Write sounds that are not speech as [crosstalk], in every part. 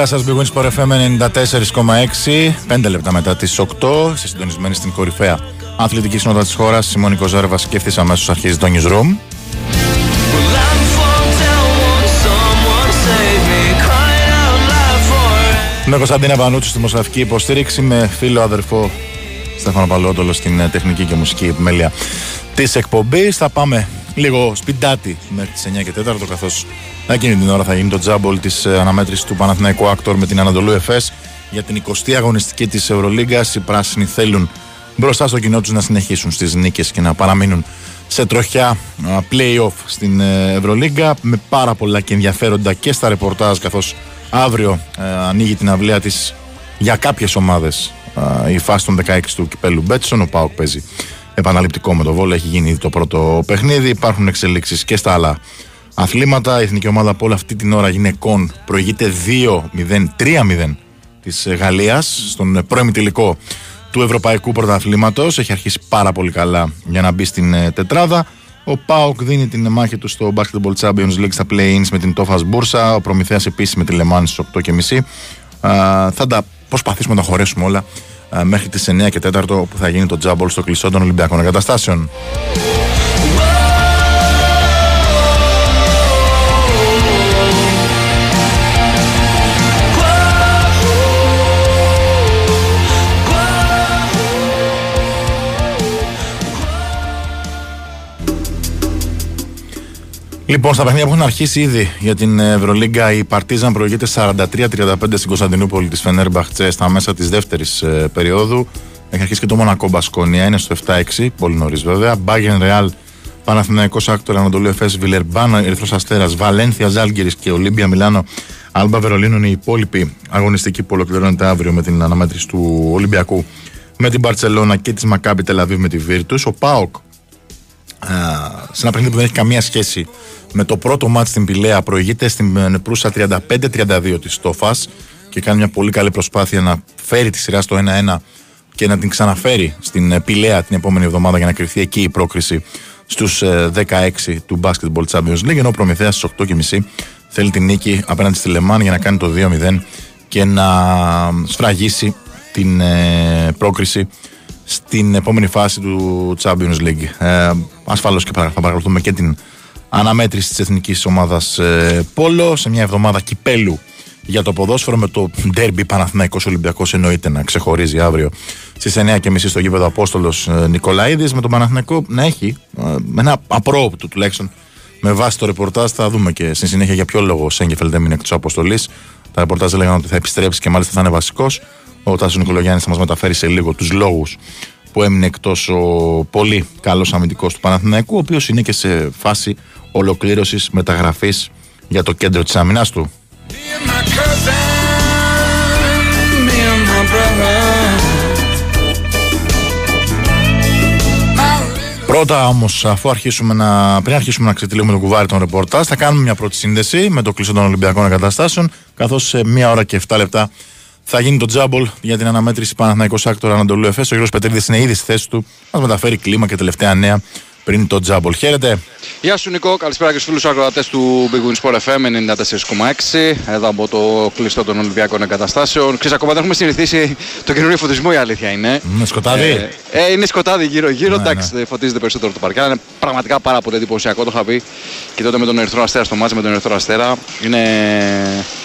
Πολύ καλησπέρα σας, Big Wins FM 94,6. 5 λεπτά μετά τις 8, σε συντονισμένη στην κορυφαία αθλητική συνόδα της χώρας. Σιμώνικο Ζέρβα και ευθύ αμέσω αρχίζει το Newsroom. Με Κωνσταντίνα Βανούτσου στη δημοσιογραφική υποστήριξη, με φίλο αδερφό Στέφανο Παλαιότολο στην ε, τεχνική και μουσική επιμέλεια της εκπομπής. Θα πάμε λίγο σπιντάτι μέχρι τις 9 και 4, καθώς εκείνη την ώρα θα γίνει το τζάμπολ της ε, αναμέτρησης του Παναθηναϊκού AKTOR με την Αναντολού Εφές για την 20η αγωνιστική της Ευρωλίγκας. Οι πράσινοι θέλουν μπροστά στο κοινό τους να συνεχίσουν στις νίκες και να παραμείνουν σε τροχιά play-off στην ε, Ευρωλίγκα με πάρα πολλά και ενδιαφέροντα και στα ρεπορτάζ καθώς αύριο ανοίγει την αυλαία της για κάποιες ομάδες η φάση των 16 του κυπέλου Betsson. Ο ΠΑΟΚ παίζει επαναληπτικό με το Βόλο. Έχει γίνει το πρώτο παιχνίδι. Υπάρχουν εξελίξεις και στα άλλα αθλήματα. Η εθνική ομάδα από όλη αυτή την ώρα γυναικών προηγείται 2-0, 3-0 της Γαλλίας στον πρώιμη τελικό του Ευρωπαϊκού Πρωταθλήματος. Έχει αρχίσει πάρα πολύ καλά για να μπει στην ε, τετράδα. Ο Πάοκ δίνει την μάχη του στο Basketball Champions League στα play-ins με την Τόφας Μπούρσα. Ο Προμηθέας επίσης με τη Λεμάνη στις 8.30. Θα τα προσπαθήσουμε να τα χωρέσουμε όλα μέχρι τις 9 και 4 που θα γίνει το τζάμπολ στο κλεισό των Ολυμπιακών Εγκαταστάσεων. Λοιπόν, στα παιχνίδια που έχουν αρχίσει ήδη για την Ευρωλίγκα, η Παρτίζαν προηγείται 43-35 στην Κωνσταντινούπολη της Φενέρμπαχτσε στα μέσα της δεύτερης ε, περίοδου. Έχει αρχίσει και το Μονακό Μπασκόνια, είναι στο 7-6, πολύ νωρίς βέβαια. Μπάγερν Ρεάλ, Παναθηναϊκός Άκτορ, Αναντολού Εφές, Βιλερμπάν, Ερυθρός Αστέρας, Βαλένθια Ζαλγκίρις και Ολίμπια Μιλάνο. Άλμπα Βερολίνο είναι η υπόλοιπη αγωνιστική που ολοκληρώνεται αύριο με την αναμέτρηση του Ολυμπιακού με την Μπαρσελόνα και της Μακάμπι Τελ Αβίβ με τη Βίρτους. Ο Πάοκ, σε ένα παιχνίδι που δεν έχει καμία σχέση με το πρώτο μάτς στην Πηλαία προηγείται στην Προύσα 35-32 της Τόφας και κάνει μια πολύ καλή προσπάθεια να φέρει τη σειρά στο 1-1 και να την ξαναφέρει στην Πηλαία την επόμενη εβδομάδα για να κρυφθεί εκεί η πρόκριση στους 16 ε, του Basketball Champions League ενώ ο Προμηθέας στις 8.30 θέλει την νίκη απέναντι στη Λεμάν για να κάνει το 2-0 και να σφραγίσει την ε, πρόκριση στην επόμενη φάση του Champions League. Ε, ασφαλώς και θα παρακολουθούμε και την αναμέτρηση της εθνικής ομάδας ε, Πόλο. Σε μια εβδομάδα κυπέλου για το ποδόσφαιρο με το ντέρμπι Παναθηναϊκός Ολυμπιακός εννοείται να ξεχωρίζει αύριο στις 9.30 στο γήπεδο Απόστολος ε, Νικολαίδης. Με τον Παναθηναϊκό να έχει ε, ένα απρόοπτο τουλάχιστον με βάση το ρεπορτάζ. Θα δούμε και στη συνέχεια για ποιο λόγο ο Σέγγεφελ δεν είναι εκτός αποστολής. Τα ρεπορτάζ λέγανε ότι θα επιστρέψει και μάλιστα θα είναι βασικός. Ο Τάσος Νικολογιάννης θα μας μεταφέρει σε λίγο τους λόγους που έμεινε εκτός ο πολύ καλός αμυντικός του Παναθηναϊκού ο οποίος είναι και σε φάση ολοκλήρωσης μεταγραφής για το κέντρο της άμυνας του. Πρώτα όμως, αφού αρχίσουμε να, πριν αρχίσουμε να ξετυλίγουμε το κουβάρι των ρεπορτάζ, θα κάνουμε μια πρώτη σύνδεση με το κλείσο των Ολυμπιακών Εγκαταστάσεων, καθώς σε μία ώρα και 7 λεπτά θα γίνει το τζάμπολ για την αναμέτρηση Παναθηναϊκός Άκτορα Ανατολού Εφές. Ο κ. Πετρίδης είναι ήδη στη θέση του, μας μεταφέρει κλίμα και τελευταία νέα πριν το τζάμπολ. Χαίρετε. Γεια σου Νικό, καλησπέρα και στους φίλους ακροατές του Big Win Sport FM 94,6 εδώ από το κλειστό των Ολυμπιακών Εγκαταστάσεων. Ξέρεις, ακόμα δεν έχουμε συνηθίσει το καινούριο φωτισμό η αλήθεια είναι. Είναι σκοτάδι. Ε, ε, είναι σκοτάδι γύρω-γύρω, ναι, εντάξει, ναι. φωτίζεται περισσότερο το παρκά. Είναι πραγματικά πάρα πολύ εντυπωσιακό, το είχα πει και τότε με τον Ερυθρό Αστέρα στο μάτι με τον Ερυθρό Αστέρα. Είναι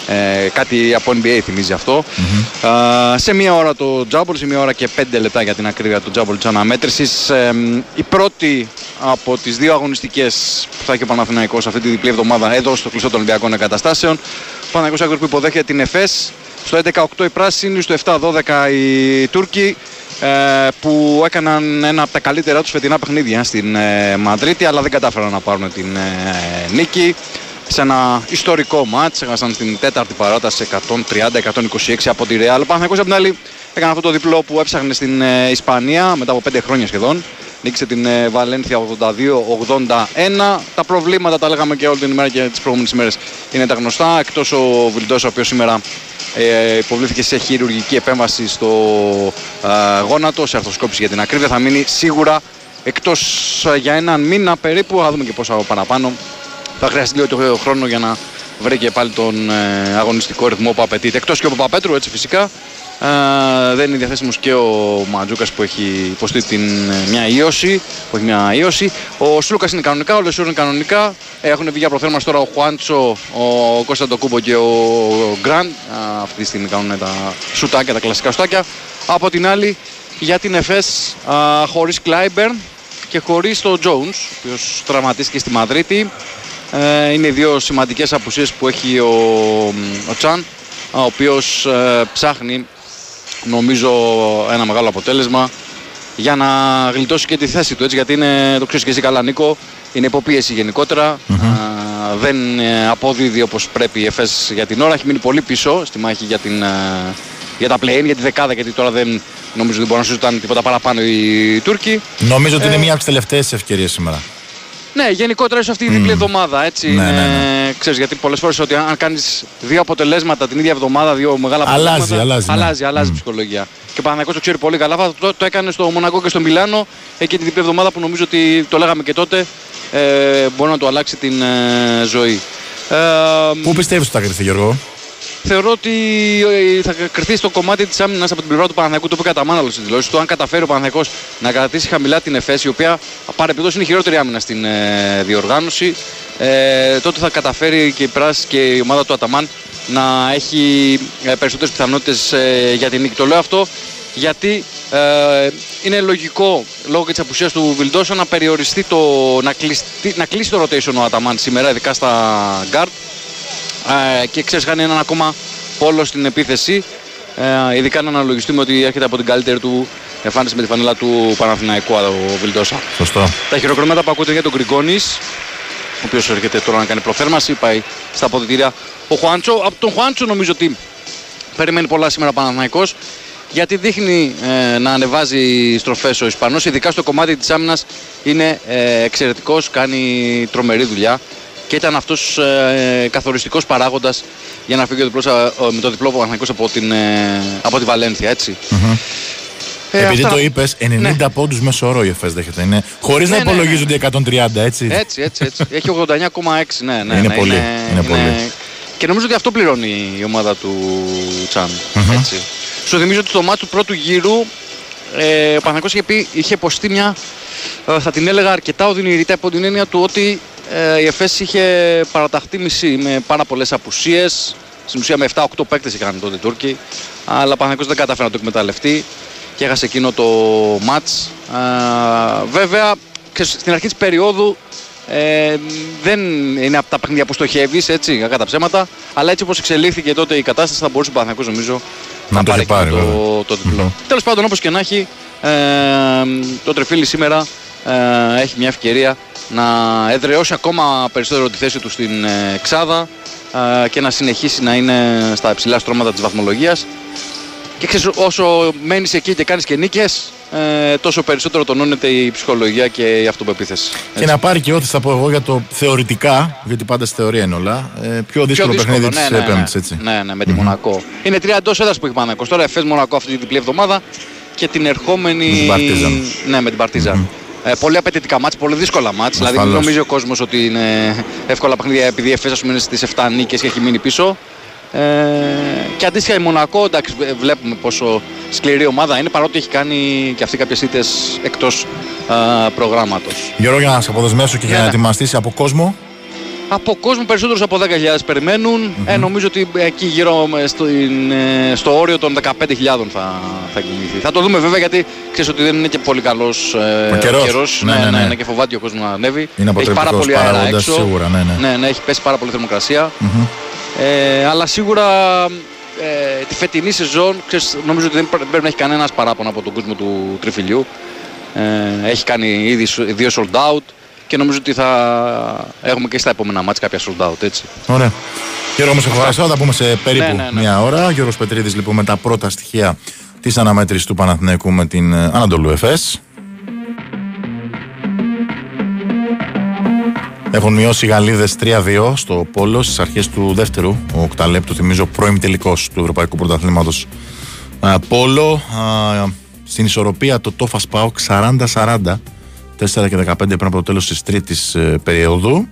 ε, κάτι από NBA θυμίζει αυτό. Mm-hmm. σε μία ώρα το τζάμπολ, σε μία ώρα και πέντε λεπτά για την ακρίβεια του τζάμπολ της αναμέτρησης. Ε, η πρώτη από τις δύο αγωνιστικές που θα έχει ο Παναθηναϊκός αυτή τη διπλή εβδομάδα εδώ στο κλειστό των Ολυμπιακών Εγκαταστάσεων. Ο Παναθηναϊκός Άγκρος που υποδέχεται την ΕΦΕΣ. Στο 11-8 οι πράσινοι, στο 7-12 οι Τούρκοι ε, που έκαναν ένα από τα καλύτερα τους φετινά παιχνίδια στην ε, Μαδρίτη αλλά δεν κατάφεραν να πάρουν την ε, νίκη σε ένα ιστορικό μάτς έχασαν στην τέταρτη παράταση 130-126 από τη Real. Ο Παναθηναϊκός από την άλλη έκανε αυτό το διπλό που έψαχνε στην Ισπανία μετά από 5 χρόνια σχεδόν νίκησε την ε, Βαλένθια 82-81. Τα προβλήματα τα λέγαμε και όλη την ημέρα και τις προηγούμενες ημέρες είναι τα γνωστά. Εκτός ο Βιλντός ο οποίος σήμερα ε, υποβλήθηκε σε χειρουργική επέμβαση στο ε, γόνατο, σε αρθροσκόπηση για την ακρίβεια. Θα μείνει σίγουρα εκτός ε, για έναν μήνα περίπου. Θα δούμε και πόσα παραπάνω. Θα χρειαστεί λίγο το χρόνο για να βρήκε πάλι τον ε, αγωνιστικό ρυθμό που απαιτείται. Εκτός και ο Παπαπέτρου, έτσι φυσικά. Ε, δεν είναι διαθέσιμος και ο Ματζούκας που έχει υποστεί την, ε, μια ίωση. Που έχει μια ίωση. Ο Σούλουκα είναι κανονικά, ο Λεσούρ είναι κανονικά. Έχουν βγει για προθέρμανση τώρα ο Χουάντσο, ο Κώστα Κούμπο και ο Γκραντ. Αυτή τη στιγμή κάνουν τα σουτάκια, τα κλασικά σουτάκια. Από την άλλη, για την ΕΦΕΣ χωρίς Κλάιμπερν και χωρίς τον Jones, ο οποίος τραυματίστηκε στη Μαδρίτη. Ε, είναι δύο σημαντικές απουσίες που έχει ο, ο Τσάν, ο οποίος ε, ψάχνει νομίζω ένα μεγάλο αποτέλεσμα για να γλιτώσει και τη θέση του. Έτσι, γιατί είναι, το ξέρεις και εσύ καλά, Νίκο, είναι υποπίεση δεν αποδίδει όπως πρέπει η ΕΦΕΣ για την ώρα. Έχει μείνει πολύ πίσω στη μάχη για, την, για τα play για τη δεκάδα, γιατί τώρα δεν νομίζω ότι μπορεί να συζητάνε τίποτα παραπάνω οι Τούρκοι. Νομίζω ότι είναι ε, μία από τις τελευταίες ευκαιρίες σήμερα. Ναι, γενικότερα σε αυτή η διπλή εβδομάδα. Έτσι, ναι, ναι, ναι. Ξέρεις, γιατί πολλές φορές ότι αν κάνεις δύο αποτελέσματα την ίδια εβδομάδα, δύο μεγάλα αλλάζει, αποτελέσματα. Αλλάζει, αλλάζει, ναι. αλλάζει mm. ψυχολογία. Και ο Παναγιώ το ξέρει πολύ καλά. Το, το έκανε στο Μονακό και στο Μιλάνο εκεί την διπλή εβδομάδα που νομίζω ότι το λέγαμε και τότε. Ε, μπορεί να το αλλάξει την ε, ζωή. Ε, Πού πιστεύεις ότι θα κρυφτεί, Γιώργο; Θεωρώ ότι ε, θα κρυφτεί στο κομμάτι της άμυνας από την πλευρά του Παναθηναϊκού. Το είπε κατά μάνα στι δηλώσεις του. Αν καταφέρει ο Παναθηναϊκός να κρατήσει χαμηλά την ΕΦΕΣ, η οποία παρεπιπτώσει είναι η χειρότερη άμυνα στην ε, διοργάνωση, ε, τότε θα καταφέρει και η πράσινη και η ομάδα του Αταμάν να έχει ε, περισσότερες πιθανότητες ε, για την νίκη. Το λέω αυτό γιατί ε, είναι λογικό λόγω και της απουσίας του Βιλντόσα να περιοριστεί το, να, κλείσει, να κλείσει το rotation ο Αταμάν σήμερα, ειδικά στα guard ε, και ξέρεις, χάνει έναν ακόμα πόλο στην επίθεση. Ε, ειδικά να αναλογιστούμε ότι έρχεται από την καλύτερη του εμφάνιση με τη φανέλα του Παναθηναϊκού ο Βιλντόσα. Σωστό. Τα χειροκρομήματα που ακούτε για τον Γκριγκόνης, ο οποίος έρχεται τώρα να κάνει προθέρμανση, πάει στα αποδητήρια ο Χουάντσο. Από τον Χουάντσο νομίζω ότι περιμένει πολλά σήμερα ο Παναθηναϊκός γιατί δείχνει ε, να ανεβάζει στροφές ο Ισπανός, ειδικά στο κομμάτι της άμυνας είναι ε, εξαιρετικός, κάνει τρομερή δουλειά και ήταν αυτός ε, καθοριστικός παράγοντας για να φύγει ο διπλός, ε, με το διπλό Παναθηναϊκός από, την, ε, από τη Βαλένθια. Έτσι. Mm-hmm. Ε, Επειδή αυτά... το είπες, 90 ναι. πόντους μέσω όρο η ΕΦΕΣ δέχεται. Είναι, χωρίς ναι, να ναι, υπολογίζονται ναι, 130, έτσι. Έτσι, έτσι. έτσι. Έχει 89,6. Ναι, ναι, είναι, ναι, πολύ, είναι, είναι πολύ. Και νομίζω ότι αυτό πληρώνει η ομάδα του Τσάν. Mm-hmm. Έτσι. Σου θυμίζω ότι στο μάτι του πρώτου γύρου ε, ο Παναθηναϊκός είχε, είχε υποστεί μια, ε, θα την έλεγα αρκετά οδυνηρή από την έννοια του ότι ε, η ΕΦΕΣ είχε παραταχθεί μισή με πάρα πολλές απουσίες. Στην ουσία με 7-8 παίκτες είχαν τότε οι Τούρκοι. Αλλά ο Παναγιώτης δεν κατάφερε να το εκμεταλλευτεί και έχασε εκείνο το ματ. βέβαια, στην αρχή της περίοδου ε, δεν είναι από τα παιχνίδια που στοχεύεις, έτσι, κατά ψέματα. Αλλά έτσι όπως εξελίχθηκε τότε η κατάσταση, θα μπορούσε ο Παναγιώτης νομίζω να, να πάρει, πάρει το, το διπλό. Mm-hmm. Τέλος πάντων, όπως και να έχει, ε, το τρεφίλι σήμερα ε, έχει μια ευκαιρία να εδραιώσει ακόμα περισσότερο τη θέση του στην ε, Ξάδα ε, και να συνεχίσει να είναι στα υψηλά στρώματα της βαθμολογίας. Και ξέρεις, όσο μένεις εκεί και κάνεις και νίκες, ε, τόσο περισσότερο τονώνεται η ψυχολογία και η αυτοπεποίθηση. Και να πάρει και ό,τι θα πω εγώ για το θεωρητικά, γιατί πάντα στη θεωρία είναι όλα, ε, πιο δύσκολο, πιο δύσκολο παιχνίδι ναι, ναι, της ναι, έτσι. Ναι, ναι, με τη mm-hmm. Μονακό. Είναι τρία εντός έδρας που έχει Μονακός. Τώρα εφές Μονακό αυτή την διπλή εβδομάδα και την ερχόμενη... Με την Παρτίζαν. Ναι, με την Παρτίζαν. Mm-hmm. Ε, πολύ απαιτητικά μάτς, πολύ δύσκολα μάτς. Δηλαδή μην νομίζει ο κόσμος ότι είναι εύκολα παιχνίδια επειδή η ΕΦΕΣ είναι στις 7 νίκες και έχει μείνει πίσω. Ε, και αντίστοιχα η Μονακό, εντάξει, βλέπουμε πόσο σκληρή ομάδα είναι παρότι έχει κάνει και αυτή κάποιες ήττες εκτός ε, προγράμματος. Γιώργο, για να σε αποδεσμέσω και για να ναι. ετοιμαστείς από κόσμο. Από κόσμο περισσότερους από 10.000 περιμενουν Ε, νομίζω ότι εκεί γύρω στο, ε, στο όριο των 15.000 θα, θα κινηθεί. Θα το δούμε βέβαια γιατί ξέρεις ότι δεν είναι και πολύ καλός ε, καιρός. Ναι, ναι, ναι, ναι, και φοβάται ο κόσμος να ανέβει. Είναι έχει πάρα πολύ αέρα έξω. Σίγουρα, ναι, ναι. ναι, ναι, έχει πέσει πάρα πολύ θερμοκρασία. Mm-hmm. Ε, αλλά σίγουρα ε, τη φετινή σεζόν ξέρεις, νομίζω ότι δεν πρέπει να έχει κανένας παράπονο από τον κόσμο του τριφυλιού. Ε, έχει κάνει ήδη δύο sold out και νομίζω ότι θα έχουμε και στα επόμενα μάτια κάποια sold out. Έτσι. Ωραία. Γιώργο, μου σε ευχαριστώ. Θα πούμε σε περίπου ναι, ναι, ναι. μια ώρα. Γιώργος Πετρίδης, λοιπόν, με τα πρώτα στοιχεία της αναμέτρησης του Παναθηναϊκού με την ε, Ανατολού Εφές. Έχουν μειώσει οι Γαλλίδες 3-2 στο Πόλο στις αρχές του δεύτερου. Ο Οκταλέπ, το θυμίζω, πρώην τελικός του Ευρωπαϊκού Πρωταθλήματος Πόλο. Στην ισορροπία το Τόφας Σπάουκ 40-40 4 και 15 πριν από το τέλος της τρίτης ε, περίοδου.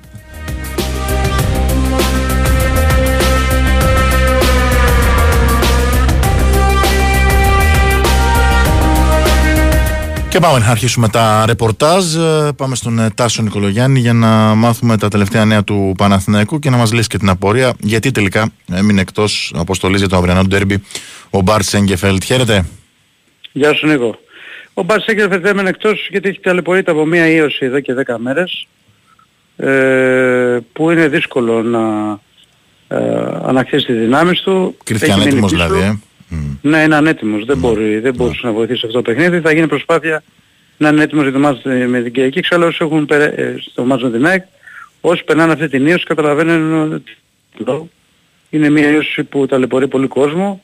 Και πάμε να αρχίσουμε τα ρεπορτάζ. Ε, πάμε στον ε, Τάσο Νικολογιάννη για να μάθουμε τα τελευταία νέα του Παναθηναϊκού και να μας λύσει και την απορία γιατί τελικά έμεινε εκτός αποστολής για το αυριανό ντέρμπι ο Μπάρτς Σέγκεφελτ. Χαίρετε. Γεια σου Νίκο. Ο Μπάρτ Σέγκεφελτ έμεινε εκτός γιατί έχει ταλαιπωρείται από μία ίωση εδώ και 10 μέρες ε, που είναι δύσκολο να ε, ανακτήσει τις δυνάμεις του. Κρίθηκε ανέτοιμος δηλαδή. Ε; Ναι, είναι ανέτοιμος. Δεν, mm. μπορεί, δεν μπορούσε να βοηθήσει αυτό το παιχνίδι. Θα γίνει προσπάθεια να είναι έτοιμος για το μάτς με την Κυριακή. Ξέρω όσοι έχουν περέ... Ε, στο μάτς με την ΑΕΚ, όσοι περνάνε αυτή την ίωση καταλαβαίνουν ότι είναι μια ίωση που ταλαιπωρεί πολύ κόσμο.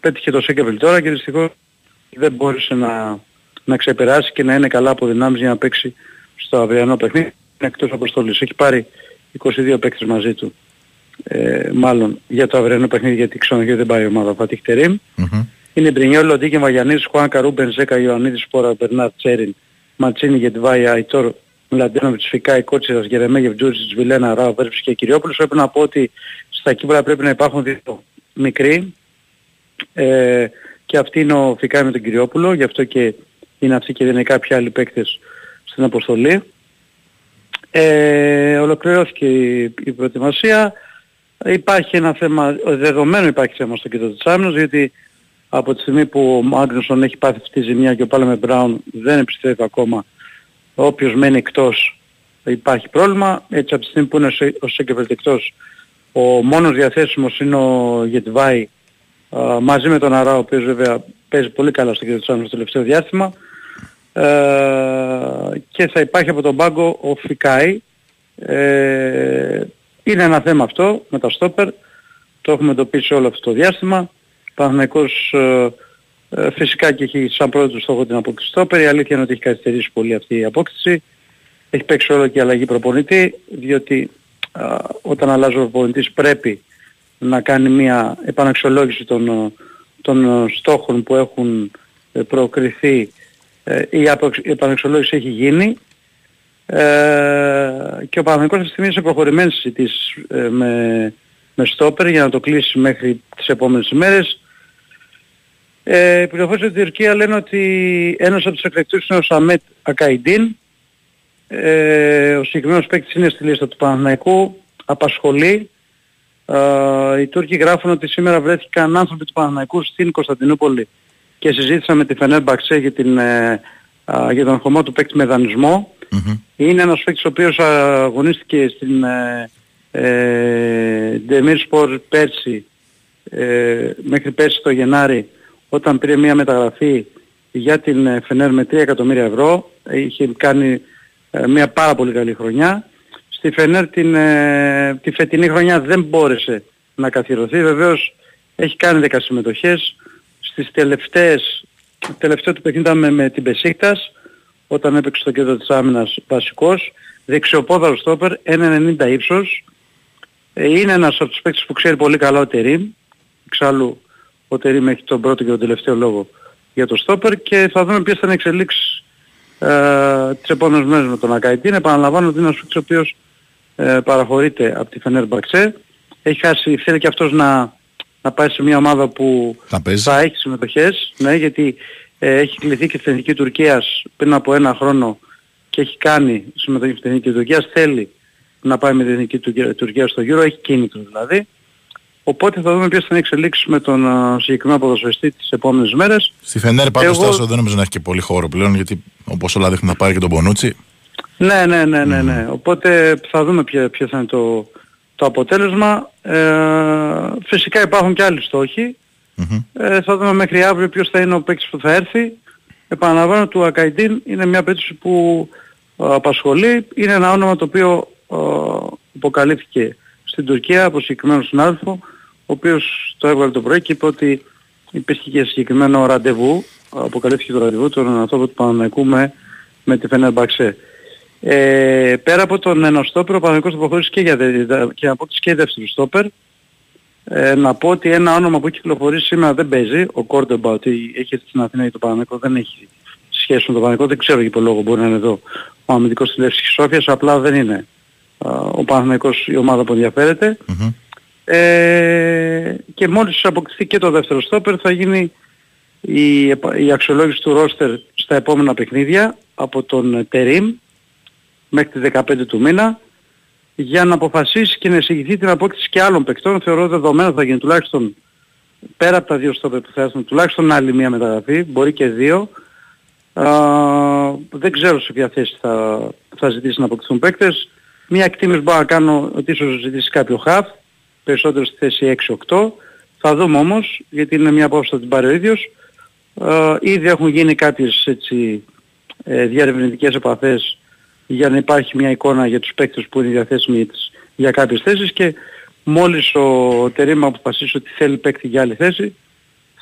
Πέτυχε το Σέκεβελ τώρα και δυστυχώς δεν μπόρεσε να, να ξεπεράσει και να είναι καλά από δυνάμεις για να παίξει στο αυριανό παιχνίδι. Είναι εκτός αποστολής. Έχει πάρει 22 παίκτες μαζί του ε, μάλλον για το αυριανό παιχνίδι γιατί ξέρω δεν πάει η ομάδα Φατίχ Τερίμ. Mm-hmm. Είναι Μπρινιόλο, Ντίκε Βαγιανίδης, Χουάν Καρούμπεν, Ζέκα, Ιωαννίδης, Σπόρα, Μπερνάρ, Τσέριν, Ματσίνη, Γετβάια, Αϊτόρ, Μλαντένοβιτς, Φικάη, Κότσιρας, Γερεμέγευ, Τζούριτς, Βιλένα, Ράου, Βέρφης και Κυριόπουλος. Πρέπει να πω ότι στα κύπρα πρέπει να υπάρχουν δύο μικροί ε, και αυτή είναι ο Φικάη με τον Κυριόπουλο, γι' αυτό και είναι αυτοί και δεν είναι κάποιοι άλλοι παίκτες στην αποστολή. Ε, ολοκληρώθηκε η, η προετοιμασία. Υπάρχει ένα θέμα, δεδομένο υπάρχει θέμα στο κέντρο της άμυνας, γιατί από τη στιγμή που ο Μάγνουσον έχει πάθει αυτή τη ζημιά και ο Πάλαμε Μπράουν δεν επιστρέφει ακόμα, όποιος μένει εκτός υπάρχει πρόβλημα. Έτσι από τη στιγμή που είναι ο Σέγκεβελτ εκτός, ο μόνος διαθέσιμος είναι ο Γετβάη μαζί με τον Αρά, ο οποίος βέβαια παίζει πολύ καλά στο κέντρο της άμυνας το τελευταίο διάστημα. Ε, και θα υπάρχει από τον πάγκο ο Φικάη, ε, είναι ένα θέμα αυτό με τα στόπερ. Το έχουμε εντοπίσει όλο αυτό το διάστημα. Παναθηναϊκός ε, ε, φυσικά και έχει σαν πρώτο στόχο την απόκτηση στόπερ. Η αλήθεια είναι ότι έχει καθυστερήσει πολύ αυτή η απόκτηση. Έχει παίξει όλο και αλλαγή προπονητή, διότι όταν αλλάζει ο προπονητής πρέπει να κάνει μια επαναξιολόγηση των, των στόχων που έχουν ε, προκριθεί. Η επαναξιολόγηση έχει γίνει ε, και ο Παναγικός αυτή τη στιγμή είναι σε προχωρημένες συζητήσεις ε, με, με στόπερ για να το κλείσει μέχρι τις επόμενες ημέρες. Ε, οι πληροφορίες στην Τουρκία λένε ότι ένας από τους εκλεκτούς είναι ο Σαμέτ Ακαϊντίν. Ε, ο συγκεκριμένος παίκτης είναι στη λίστα του Παναθηναϊκού, απασχολεί. Ε, οι Τούρκοι γράφουν ότι σήμερα βρέθηκαν άνθρωποι του Παναθηναϊκού στην Κωνσταντινούπολη και συζήτησαν με τη Φενέρ Μπαξέ για, την, ε, για τον χωμό του παίκτη με δανεισμό. Mm-hmm. Είναι ένας παίκτης ο οποίος αγωνίστηκε στην ε, Sport πέρσι, ε, μέχρι πέρσι το Γενάρη, όταν πήρε μια μεταγραφή για την Φενέρ με 3 εκατομμύρια ευρώ. Είχε κάνει ε, μια πάρα πολύ καλή χρονιά. Στη Φενέρ την, ε, τη φετινή χρονιά δεν μπόρεσε να καθιερωθεί. Βεβαίως έχει κάνει 10 συμμετοχές. Στις τελευταίες, τελευταίο του παιχνίδι με, με την Πεσίκτας όταν έπαιξε στο κέντρο της άμυνας βασικός, δεξιοπόδαρος στόπερ, 1,90 ύψος. Ε, είναι ένας από τους παίκτες που ξέρει πολύ καλά ο Τερίμ. Εξάλλου ο Τερίμ έχει τον πρώτο και τον τελευταίο λόγο για το στόπερ και θα δούμε ποιες θα είναι εξελίξεις ε, τις επόμενες μέρες με τον Ακαϊτίν. Επαναλαμβάνω ότι είναι ένας παίκτης ο οποίος ε, παραχωρείται από τη Φενέρ Μπαξέ. Έχει χάσει, θέλει και αυτός να, να πάει σε μια ομάδα που θα, θα έχει συμμετοχές, ναι, γιατί ε, έχει κληθεί και στην Εθνική Τουρκίας πριν από ένα χρόνο και έχει κάνει συμμετοχή στην Εθνική Τουρκίας, θέλει να πάει με την Εθνική Τουρκία στο γύρο, έχει κίνητρο δηλαδή. Οπότε θα δούμε ποιες θα είναι εξελίξεις με τον uh, συγκεκριμένο ποδοσφαιριστή τις επόμενες μέρες. Στη Φενέρ πάντως Εγώ... Τάσο δεν νομίζω να έχει και πολύ χώρο πλέον γιατί όπως όλα δείχνουν να πάρει και τον Πονούτσι. Ναι, ναι, ναι, ναι, ναι. Οπότε θα δούμε ποιο, ποιο θα είναι το, το αποτέλεσμα. Ε, φυσικά υπάρχουν και άλλοι στόχοι. Ε, θα δούμε μέχρι αύριο ποιος θα είναι ο παίκτης που θα έρθει. Επαναλαμβάνω του Ακαϊντίν είναι μια περίπτωση που ε, απασχολεί. Είναι ένα όνομα το οποίο ε, αποκαλύφθηκε στην Τουρκία από συγκεκριμένο συνάδελφο ο οποίος το έβγαλε το πρωί και είπε ότι υπήρχε και συγκεκριμένο ραντεβού αποκαλύφθηκε το ραντεβού των ανθρώπων του Παναμαϊκού με, με τη Φενέρ Μπαξέ. Ε, πέρα από τον ένα στόπερ, ο Παναμαϊκός θα προχωρήσει και για, και απόκτηση και δεύτερο στόπερ ε, να πω ότι ένα όνομα που έχει κυκλοφορήσει σήμερα δεν παίζει, ο Κόρντομπα, ότι έχει έρθει στην Αθήνα για το Παναγικό, δεν έχει σχέση με το Παναγικό, δεν ξέρω για ποιο λόγο μπορεί να είναι εδώ ο αμυντικός της Λεύσης Σόφιας, απλά δεν είναι ο Παναγικός η ομάδα που ενδιαφέρεται. Mm-hmm. Ε, και μόλις αποκτηθεί και το δεύτερο στόπερ θα γίνει η, η αξιολόγηση του ρόστερ στα επόμενα παιχνίδια από τον Τερίμ μέχρι τις 15 του μήνα για να αποφασίσει και να εισηγηθεί την απόκτηση και άλλων παικτών. Θεωρώ δεδομένα θα γίνει τουλάχιστον πέρα από τα δύο στόπερ που θα έρθουν, τουλάχιστον άλλη μία μεταγραφή, μπορεί και δύο. Α, δεν ξέρω σε ποια θέση θα, θα ζητήσει να αποκτηθούν παίκτες. Μία εκτίμηση μπορώ να κάνω ότι ίσως ζητήσει κάποιο χαφ, περισσότερο στη θέση 6-8. Θα δούμε όμως, γιατί είναι μια απόφαση θα την πάρει ο ίδιος. Ε, ήδη έχουν γίνει κάποιες έτσι, ε, διαρευνητικές επαφές για να υπάρχει μια εικόνα για τους παίκτες που είναι διαθέσιμοι για κάποιες θέσεις και μόλις ο Τερήμα αποφασίσει ότι θέλει παίκτη για άλλη θέση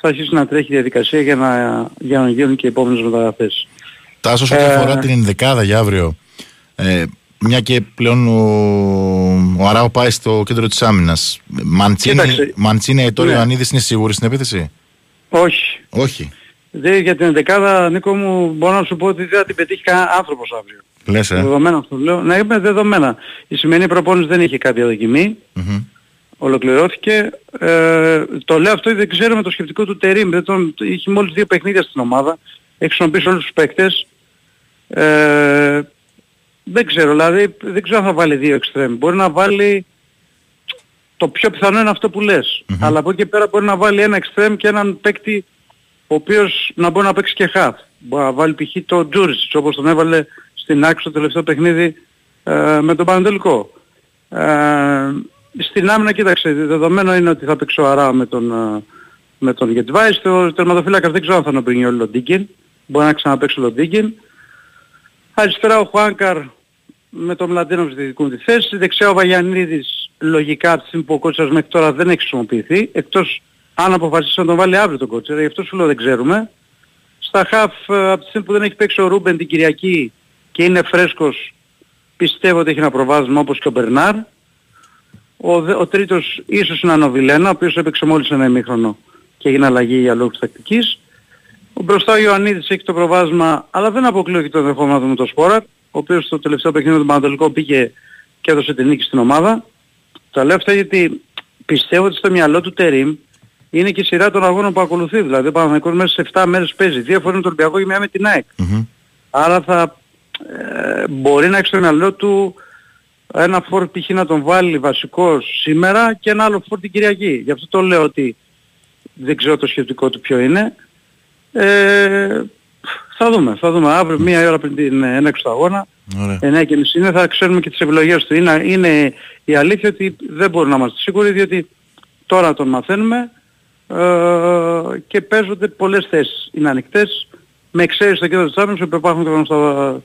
θα αρχίσει να τρέχει διαδικασία για να, για να γίνουν και οι επόμενες μεταγραφές. Τάσος, ό,τι ε, αφορά την ενδεκάδα για αύριο, ε, μια και πλέον ο, ο Αράου πάει στο κέντρο της άμυνας. Μαντσίνη, Μαντσίνη τώρα ναι. Ιωαννίδης είναι σίγουρη στην επίθεση; Όχι. Όχι. Δε, για την δεκάδα, Νίκο μου, μπορώ να σου πω ότι δεν θα την πετύχει κανένα άνθρωπος αύριο. Λες, ε. Δεδομένα αυτό λέω. Ναι, είμαι δεδομένα. Η σημερινή προπόνηση δεν είχε κάποια δοκιμή. Mm-hmm. Ολοκληρώθηκε. Ε, το λέω αυτό δεν ξέρω με το σκεπτικό του Τερίμ. Δεν τον, είχε μόλις δύο παιχνίδια στην ομάδα. Έχει χρησιμοποιήσει όλους τους παίκτες. Ε, δεν ξέρω, δηλαδή δεν ξέρω αν θα βάλει δύο εξτρέμ. Μπορεί να βάλει το πιο πιθανό είναι αυτό που λες. Mm-hmm. Αλλά από εκεί πέρα μπορεί να βάλει ένα εξτρέμ και έναν παίκτη ο οποίος να μπορεί να παίξει και half. Μπορεί να βάλει π.χ. το Τζούρισιτς όπως τον έβαλε στην άκρη στο τελευταίο παιχνίδι ε, με τον Πανατολικό. Ε, στην άμυνα κοίταξε, δεδομένο είναι ότι θα παίξω αρά με τον, ε, με τον Γετβάης. Το τερματοφύλακας δεν ξέρω αν θα είναι ο Λοντίγκιν. Μπορεί να ξαναπαίξει ο Λοντίγκιν. Αριστερά ο Χουάνκαρ με τον Μλαντίνο διδικούν τη θέση. Δεξιά ο Βαγιανίδης λογικά από τη στιγμή που ο Κότσας μέχρι τώρα δεν έχει χρησιμοποιηθεί. Εκτός αν αποφασίσει να τον βάλει αύριο τον Κότσερ, γι' αυτό σου λέω δεν ξέρουμε. Στα χαφ ε, από τη στιγμή που δεν έχει παίξει ο Ρούμπεν την Κυριακή και είναι φρέσκος πιστεύω ότι έχει ένα προβάδισμα όπως και ο Μπερνάρ. Ο, ο τρίτος ίσως είναι ο Νοβιλένα, ο οποίος έπαιξε μόλις ένα ημίχρονο και έγινε αλλαγή για λόγους τακτικής. Ο μπροστά ο Ιωαννίδης έχει το προβάσμα, αλλά δεν αποκλείω και το δεχόμενο με το Σπόρα, ο οποίος στο τελευταίο παιχνίδι με τον Πανατολικό πήγε και έδωσε την νίκη στην ομάδα. Τα λέω αυτά γιατί πιστεύω ότι στο μυαλό του Τερίμ είναι και η σειρά των αγώνων που ακολουθεί. Δηλαδή ο Παναθηναϊκός μέσα σε 7 μέρες παίζει. Δύο φορές με τον Ολυμπιακό και μια με την ΑΕΚ. Mm-hmm. Άρα θα ε, μπορεί να έχει στο μυαλό του ένα φόρ π.χ. να τον βάλει βασικός σήμερα και ένα άλλο φόρ την Κυριακή. Γι' αυτό το λέω ότι δεν ξέρω το σκεπτικό του ποιο είναι. Ε, θα δούμε, θα δούμε. Αύριο μία ώρα πριν την έναξη του αγώνα, 9 και μισή είναι, θα ξέρουμε και τις επιλογές του. Είναι, είναι η αλήθεια ότι δεν μπορούμε να είμαστε σίγουροι, διότι τώρα τον μαθαίνουμε ε, και παίζονται πολλές θέσεις. Είναι ανοιχτές, με εξαίρεση στο κέντρο της άμυνας που υπάρχουν τα γνωστά,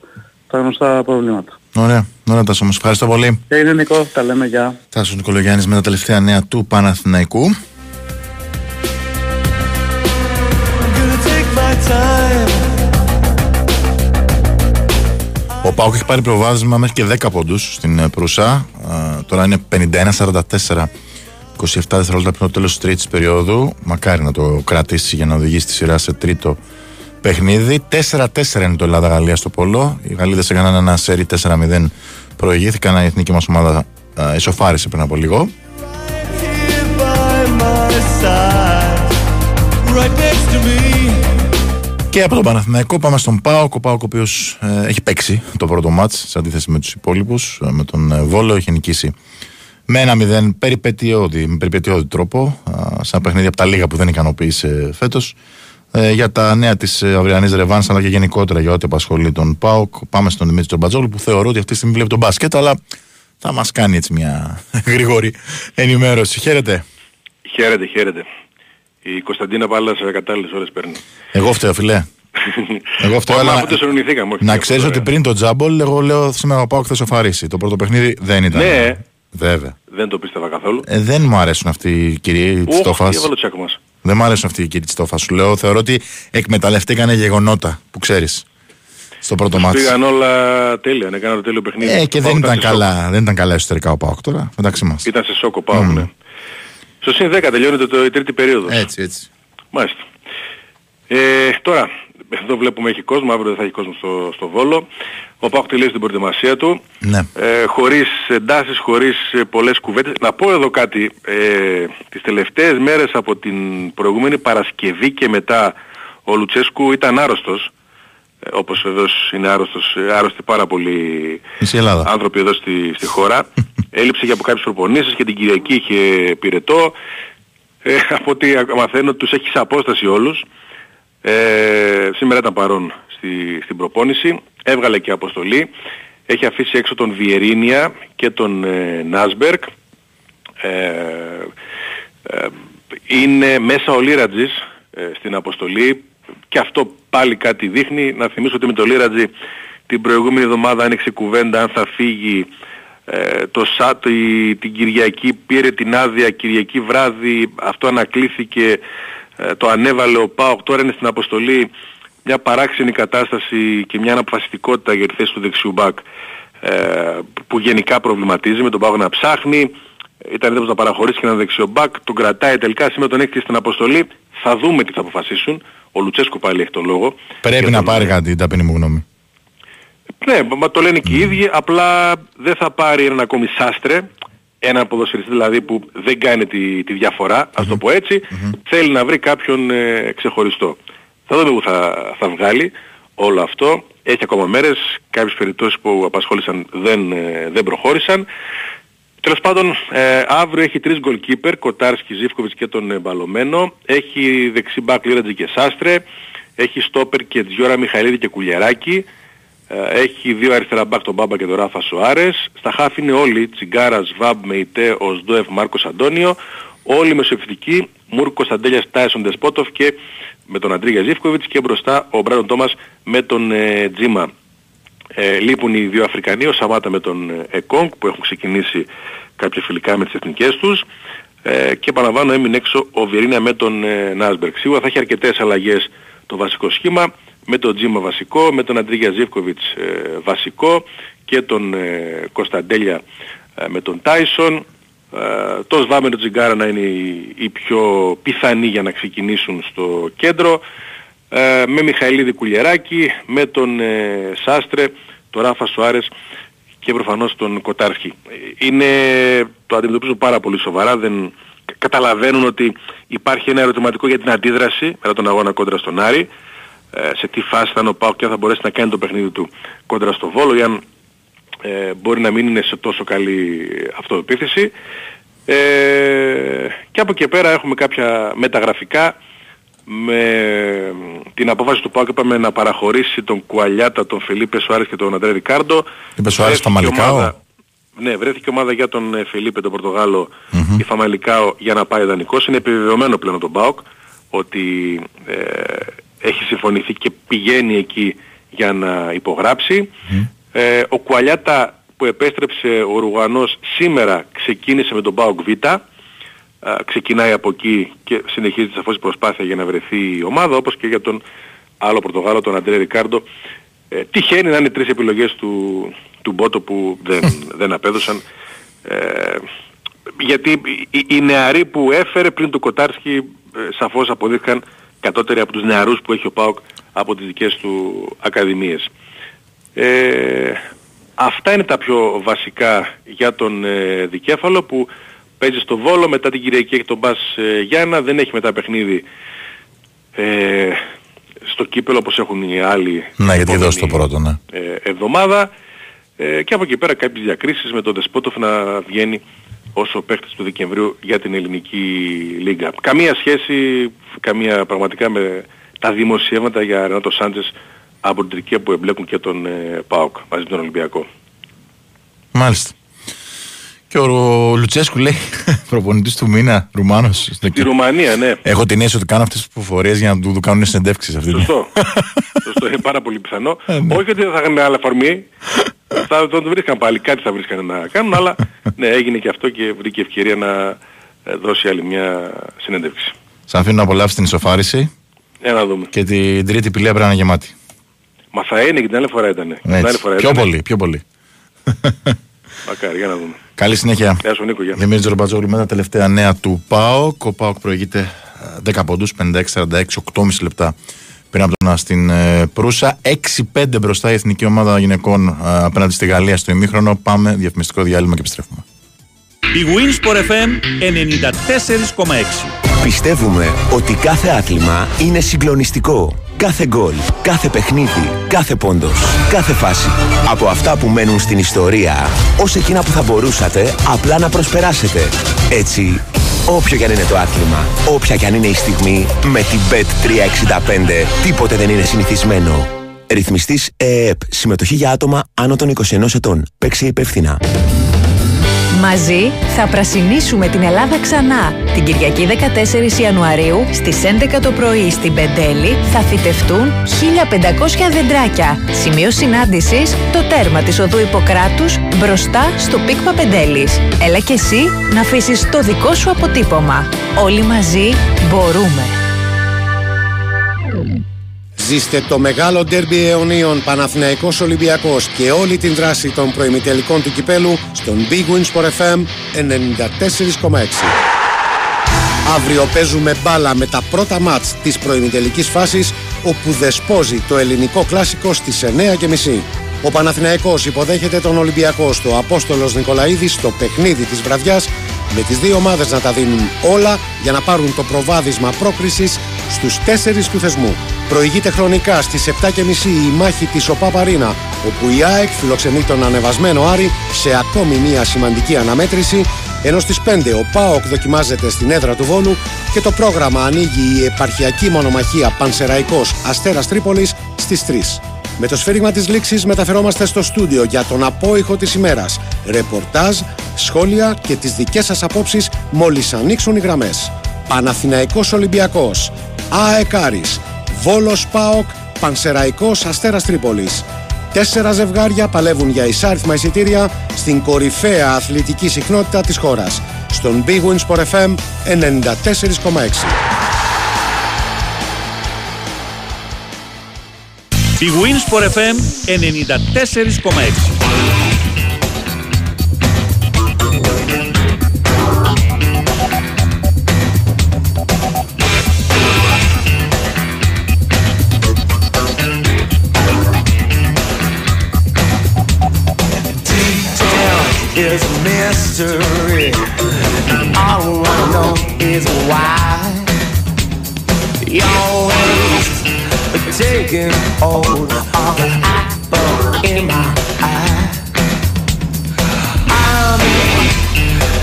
τα γνωστά προβλήματα. Ωραία, ωραία Τάσο, μας ευχαριστώ πολύ. Και είναι Νικό, τα λέμε, γεια. Τάσος Νικολογιάννης με τα τελευταία νέα του Παναθηναϊκού. Ο Πάουκ έχει πάρει προβάδισμα μέχρι και 10 πόντους στην ε, Προυσά. τώρα είναι 51-44. 27 δευτερόλεπτα πριν το τέλος της τρίτης περίοδου. Μακάρι να το κρατήσει για να οδηγήσει τη σειρά σε τρίτο παιχνίδι. 4-4 είναι το Ελλάδα-Γαλλία στο Πόλο. Οι Γαλλίδες έκαναν ένα σερί 4-0. Προηγήθηκαν. Η εθνική μας ομάδα ισοφάρισε πριν από λίγο. Και από τον Παναθηναϊκό πάμε στον Πάοκ. Ο Πάοκ ο οποίος ε, έχει παίξει το πρώτο μάτς σε αντίθεση με τους υπόλοιπους. Ε, με τον ε, Βόλο έχει νικήσει με ένα μηδέν περιπετειώδη, με περιπετειώδη τρόπο. Ε, σε ένα παιχνίδι από τα λίγα που δεν ικανοποίησε φέτος. Ε, για τα νέα της αυριανής Ρεβάνς, αλλά και γενικότερα για ό,τι απασχολεί τον Πάοκ. Πάμε στον Δημήτρη Τζομπατζόλου που θεωρώ ότι αυτή τη στιγμή βλέπει τον μπάσκετ, αλλά θα μας κάνει έτσι μια [laughs] γρήγορη ενημέρωση. Χαίρετε. Χαίρετε, χαίρετε. Η Κωνσταντίνα Πάλα σε κατάλληλες ώρες παίρνει. Εγώ φταίω φιλέ. Εγώ [laughs] φταίω, αλλά να ξέρεις ότι πριν το τζάμπολ, εγώ λέω σήμερα ο Πάοκ θα σοφαρίσει. Το πρώτο παιχνίδι δεν ήταν. Ναι, Βέβαια. Δεν το πίστευα καθόλου. Ε, δεν μου αρέσουν αυτοί οι κυρίοι της Τόφας. Δεν μου αρέσουν αυτοί οι κύριοι της Τόφας. Σου λέω, θεωρώ ότι εκμεταλλευτήκανε γεγονότα που ξέρεις. Στο πρώτο μάτι. Πήγαν όλα τέλεια, έκανα το τέλειο παιχνίδι. Ε, και δεν ήταν, καλά, δεν ήταν καλά εσωτερικά ο Πάοκ τώρα, μεταξύ μας. Ήταν σε σόκο Πάοκ, mm. ναι. Στο συν 10 τελειώνεται το, η τρίτη περίοδος. Έτσι, έτσι. Μάλιστα. Ε, τώρα, εδώ βλέπουμε έχει κόσμο, αύριο δεν θα έχει κόσμο στο, στο Βόλο. Ο Πάοκ τελείωσε την προετοιμασία του. Ναι. Ε, χωρίς εντάσεις, χωρίς ε, πολλές κουβέντες. Να πω εδώ κάτι. Ε, τις τελευταίες μέρες από την προηγούμενη Παρασκευή και μετά Ο Λουτσέσκου ήταν άρρωστος, ε, όπως βεβαίως είναι άρρωστος, ε, άρρωστοι πάρα πολλοί άνθρωποι εδώ στη, στη χώρα. [laughs] Έλειψε και από κάποιες προπονήσεις και την Κυριακή είχε πυρετό. Ε, από ό,τι μαθαίνω τους έχει σε απόσταση όλους. Ε, σήμερα ήταν παρόν στη, στην προπόνηση. Έβγαλε και αποστολή. Έχει αφήσει έξω τον Βιερίνια και τον ε, Νάσμπερκ. Ε, ε, είναι μέσα ο Λίρατζης ε, στην αποστολή και αυτό πάλι κάτι δείχνει. Να θυμίσω ότι με το Λίρατζη την προηγούμενη εβδομάδα άνοιξε κουβέντα αν θα φύγει ε, το ΣΑΤ την Κυριακή πήρε την άδεια Κυριακή βράδυ αυτό ανακλήθηκε ε, το ανέβαλε ο ΠΑΟΚ. Τώρα είναι στην αποστολή μια παράξενη κατάσταση και μια αναποφασιστικότητα για τη θέση του δεξιού μπακ ε, που γενικά προβληματίζει με τον ΠΑΟΚ να ψάχνει. Ήταν έτοιμος να παραχωρήσει και ένα δεξιό μπακ τον κρατάει. Τελικά σήμερα τον έχει στην αποστολή. Θα δούμε τι θα αποφασίσουν. Ο Λουτσέσκου πάλι έχει τον λόγο. Πρέπει να πάρει κάτι ταπεινή μου γνώμη. Ναι, μα το λένε και οι ίδιοι, απλά δεν θα πάρει έναν ακόμη σάστρε, έναν ποδοσφαιριστή δηλαδή που δεν κάνει τη, τη διαφορά, ας το πω έτσι, θέλει να βρει κάποιον ε, ξεχωριστό. Θα δούμε που θα, θα βγάλει όλο αυτό. Έχει ακόμα μέρες, κάποιες περιπτώσεις που απασχόλησαν δεν, ε, δεν προχώρησαν. Τέλος πάντων, ε, αύριο έχει τρεις goalkeeper, Κοτάρσκι, Ζήφκοβιτς και τον ε, Μπαλωμένο. Έχει δεξί μπακ Λίρατζη και Σάστρε. Έχει στόπερ Κετζιόρα, Μιχαηλίδη και Κουλιαράκη. Ε, έχει δύο αριστερά μπακ τον Μπάμπα και τον Ράφα Σοάρες. Στα χαφ είναι όλοι, Τσιγκάρας, Βαμπ, Μεϊτέ, Οζντόεφ, Μάρκος Αντώνιο. Όλοι μεσοεπιθετικοί, Μουργκ, Κωνσταντέλιας, Τάισον Ντεσπόντοφ και με τον Αντρίγια Ζίβκοβιτς και μπροστά ο Μπράντον Τόμας με τον ε, Τζίμα. Ε, λείπουν οι δύο Αφρικανοί, ο Σαμάτα με τον ε, Εκόνγκ που έχουν ξεκινήσει κάποια φιλικά με τις εθνικές τους ε, και επαναλαμβάνω έμεινε έξω ο Βιεϊρίνια με τον ε, Νάσμπεργκ. Σίγουρα θα έχει αρκετές αλλαγές το βασικό σχήμα με τον Τζίμα βασικό, με τον Αντρίγια Ζίβκοβιτς ε, βασικό και τον ε, Κωνσταντέλια ε, με τον Τάισον. Ε, το Σβάμενο Τζιγκάρα να είναι οι, πιο πιθανοί για να ξεκινήσουν στο κέντρο. Ε, με Μιχαηλίδη Κουλιεράκη, με τον Σάστρε, τον Ράφα Σουάρες και προφανώς τον Κοτάρχη. Είναι, το αντιμετωπίζουν πάρα πολύ σοβαρά, δεν καταλαβαίνουν ότι υπάρχει ένα ερωτηματικό για την αντίδραση μετά τον αγώνα κόντρα στον Άρη. Ε, σε τι φάση θα είναι ο Πάο και αν θα μπορέσει να κάνει το παιχνίδι του κόντρα στο Βόλο ή αν ε, μπορεί να μην είναι σε τόσο καλή αυτοεπίθεση. Ε, και από εκεί πέρα έχουμε κάποια μεταγραφικά με την απόφαση του ΠΑΟΚ είπαμε να παραχωρήσει τον Κουαλιάτα, τον Φελίπε Σουάρες και τον Αντρέ Ρικάρντο. Είπε Σουάρες Φαμαλικάο. Ναι, βρέθηκε ομάδα για τον ε, Φελίπε τον Πορτογάλο mm-hmm. η Φαμαλικάο για να πάει δανεικός. Είναι επιβεβαιωμένο πλέον τον ΠΑΟΚ ότι ε, έχει συμφωνηθεί και πηγαίνει εκεί για να υπογράψει. Ε, ο Κουαλιάτα που επέστρεψε ο Ρουγανός σήμερα ξεκίνησε με τον ΠΑΟΚ Β. ξεκινάει από εκεί και συνεχίζει σαφώς η προσπάθεια για να βρεθεί η ομάδα όπως και για τον άλλο Πορτογάλο, τον Αντρέ Ρικάρντο. Ε, τυχαίνει να είναι τρεις επιλογές του, του Μπότο που δεν, [laughs] δεν απέδωσαν. Ε, γιατί οι, οι νεαροί που έφερε πριν του Κοτάρσκι ε, σαφώς αποδείχθηκαν κατώτερη από τους νεαρούς που έχει ο ΠΑΟΚ από τις δικές του ακαδημίες. Ε, αυτά είναι τα πιο βασικά για τον ε, Δικέφαλο που παίζει στο Βόλο, μετά την Κυριακή έχει τον Μπας ε, Γιάννα, δεν έχει μετά παιχνίδι ε, στο κύπελο όπως έχουν οι άλλοι. Ναι, γιατί δώσει το πρώτο, ναι. Ε, εβδομάδα ε, και από εκεί πέρα κάποιες διακρίσεις με τον Δεσπότοφ να βγαίνει ως ο παίχτης του Δεκεμβρίου για την ελληνική λίγα. Καμία σχέση, καμία πραγματικά με τα δημοσιεύματα για Ρενάτο Σάντζες από την Τουρκία που εμπλέκουν και τον ε, ΠΑΟΚ μαζί με τον Ολυμπιακό. Μάλιστα. Και ο Λουτσέσκου λέει [laughs] προπονητής του μήνα, Ρουμάνος. Στη Ρουμανία, ναι. Έχω την αίσθηση ότι κάνω αυτές τις προφορίες για να του κάνουν συνεντεύξεις αυτή. Σωστό. Σωστό, είναι πάρα πολύ πιθανό. Ε, ναι. Όχι ότι δεν θα είχαν άλλα φορμή, θα τον βρίσκαν πάλι, κάτι θα βρίσκαν να κάνουν, αλλά ναι, έγινε και αυτό και βρήκε ευκαιρία να ε, δώσει άλλη μια συνέντευξη. Σας αφήνω να απολαύσει την ισοφάριση. Για να δούμε. Και την τρίτη πηλαία πρέπει να είναι γεμάτη. Μα θα είναι και την άλλη φορά ήταν. Πιο πολύ, πιο πολύ. Μακάρι, για να δούμε. Καλή συνέχεια. Γεια σου Νίκο. Γεια. Δημήτρης Ρομπατζόγλου με τα τελευταία νέα του ΠΑΟΚ. Ο ΠΑΟΚ προηγείται 10 ε, πόντους, 56-46, 8,5 λεπτά πριν από τον στην ε, Προύσα. 6-5 μπροστά η εθνική ομάδα γυναικών ε, απέναντι στη Γαλλία στο ημίχρονο. Πάμε διαφημιστικό διάλειμμα και επιστρέφουμε. Η Winsport FM 94,6 Πιστεύουμε ότι κάθε άθλημα είναι συγκλονιστικό. Κάθε γκολ, κάθε παιχνίδι, κάθε πόντος, κάθε φάση. Από αυτά που μένουν στην ιστορία, ως εκείνα που θα μπορούσατε απλά να προσπεράσετε. Έτσι, όποιο κι αν είναι το άθλημα, όποια κι αν είναι η στιγμή, με την Bet365 τίποτε δεν είναι συνηθισμένο. Ρυθμιστής ΕΕΠ. Συμμετοχή για άτομα άνω των 21 ετών. Παίξει υπεύθυνα. Μαζί θα πρασινίσουμε την Ελλάδα ξανά. Την Κυριακή 14 Ιανουαρίου στις 11 το πρωί στην Πεντέλη θα φυτευτούν 1500 δεντράκια. Σημείο συνάντησης το τέρμα της οδού Ιπποκράτους μπροστά στο πίκμα Πεντέλης. Έλα και εσύ να αφήσεις το δικό σου αποτύπωμα. Όλοι μαζί μπορούμε. Ζήστε το μεγάλο ντέρμπι αιωνίων Παναθηναϊκός Ολυμπιακός και όλη την δράση των προημιτελικών του κυπέλου στον Big Wins for FM 94,6. Αύριο παίζουμε μπάλα με τα πρώτα μάτς της προημιτελικής φάσης όπου δεσπόζει το ελληνικό κλάσικο στις 9.30. Ο Παναθηναϊκός υποδέχεται τον Ολυμπιακός στο Απόστολος Νικολαίδης στο παιχνίδι της βραδιάς με τις δύο ομάδες να τα δίνουν όλα για να πάρουν το προβάδισμα πρόκρισης στους τέσσερις του θεσμού. Προηγείται χρονικά στις 7.30 η μάχη της ΟΠΑΠΑΡΗΝΑ όπου η ΑΕΚ φιλοξενεί τον ανεβασμένο Άρη σε ακόμη μια σημαντική αναμέτρηση ενώ στις 5 ο ΠΑΟΚ δοκιμάζεται στην έδρα του Βόλου και το πρόγραμμα ανοίγει η επαρχιακή μονομαχία Πανσεραϊκός Αστέρας Τρίπολης στις 3. Με το σφύριγμα της λήξης μεταφερόμαστε στο στούντιο για τον απόϊχο της ημέρας. Ρεπορτάζ, σχόλια και τις δικές σας απόψεις μόλις ανοίξουν οι γραμμές. Παναθηναϊκός Ολυμπιακός, ΑΕΚ Άρης, Βόλος ΠΑΟΚ, Πανσεραϊκός Αστέρας Τρίπολης. Τέσσερα ζευγάρια παλεύουν για εισάριθμα εισιτήρια στην κορυφαία αθλητική συχνότητα της χώρας. Στον Big Wins Sport FM 94,6. Η Winsport FM 94,6 is a mystery. Taking hold of the apple in my eye.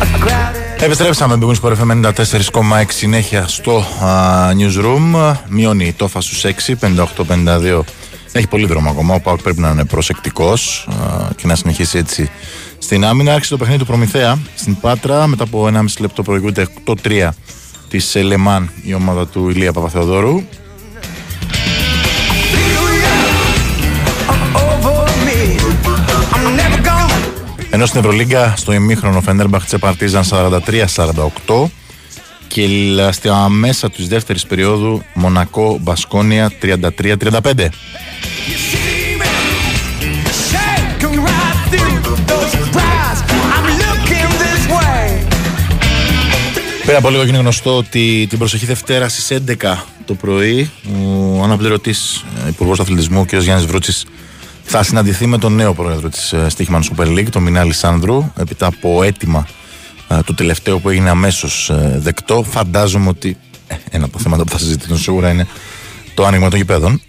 I'm a crowded. Επιστρέψαμε με Sport FM 94,6 συνέχεια στο α, newsroom. Μειώνει η τόφα στους 6, 58-52. Έχει πολύ δρόμο ακόμα. Ο Πάουκ πρέπει να είναι προσεκτικός και να συνεχίσει έτσι στην άμυνα. Άρχισε το παιχνίδι του Προμηθέα στην Πάτρα. Μετά από 1,5 λεπτό προηγούνται 8-3 της Λεμάν η ομάδα του Ηλία Παπαθεοδόρου. Ενώ στην Ευρωλίγκα στο ημίχρονο Φενέρμπαχ Παρτίζαν 43-48 και στα μέσα της δεύτερης περίοδου Μονακό Μπασκόνια 33-35. Πέρα από λίγο είναι γνωστό ότι την προσεχή Δευτέρα στις 11 το πρωί ο αναπληρωτής ε, Υπουργός Αθλητισμού κ. Γιάννης Βρούτσης θα συναντηθεί με τον νέο πρόεδρο της ε, Στίχημαν Super League, τον Μινάλη Σάνδρου, έπειτα από αίτημα ε, του τελευταίου που έγινε αμέσως δεκτό. Φαντάζομαι ότι ένα από τα θέματα που θα συζητηθούν σίγουρα είναι το άνοιγμα των γηπέδων.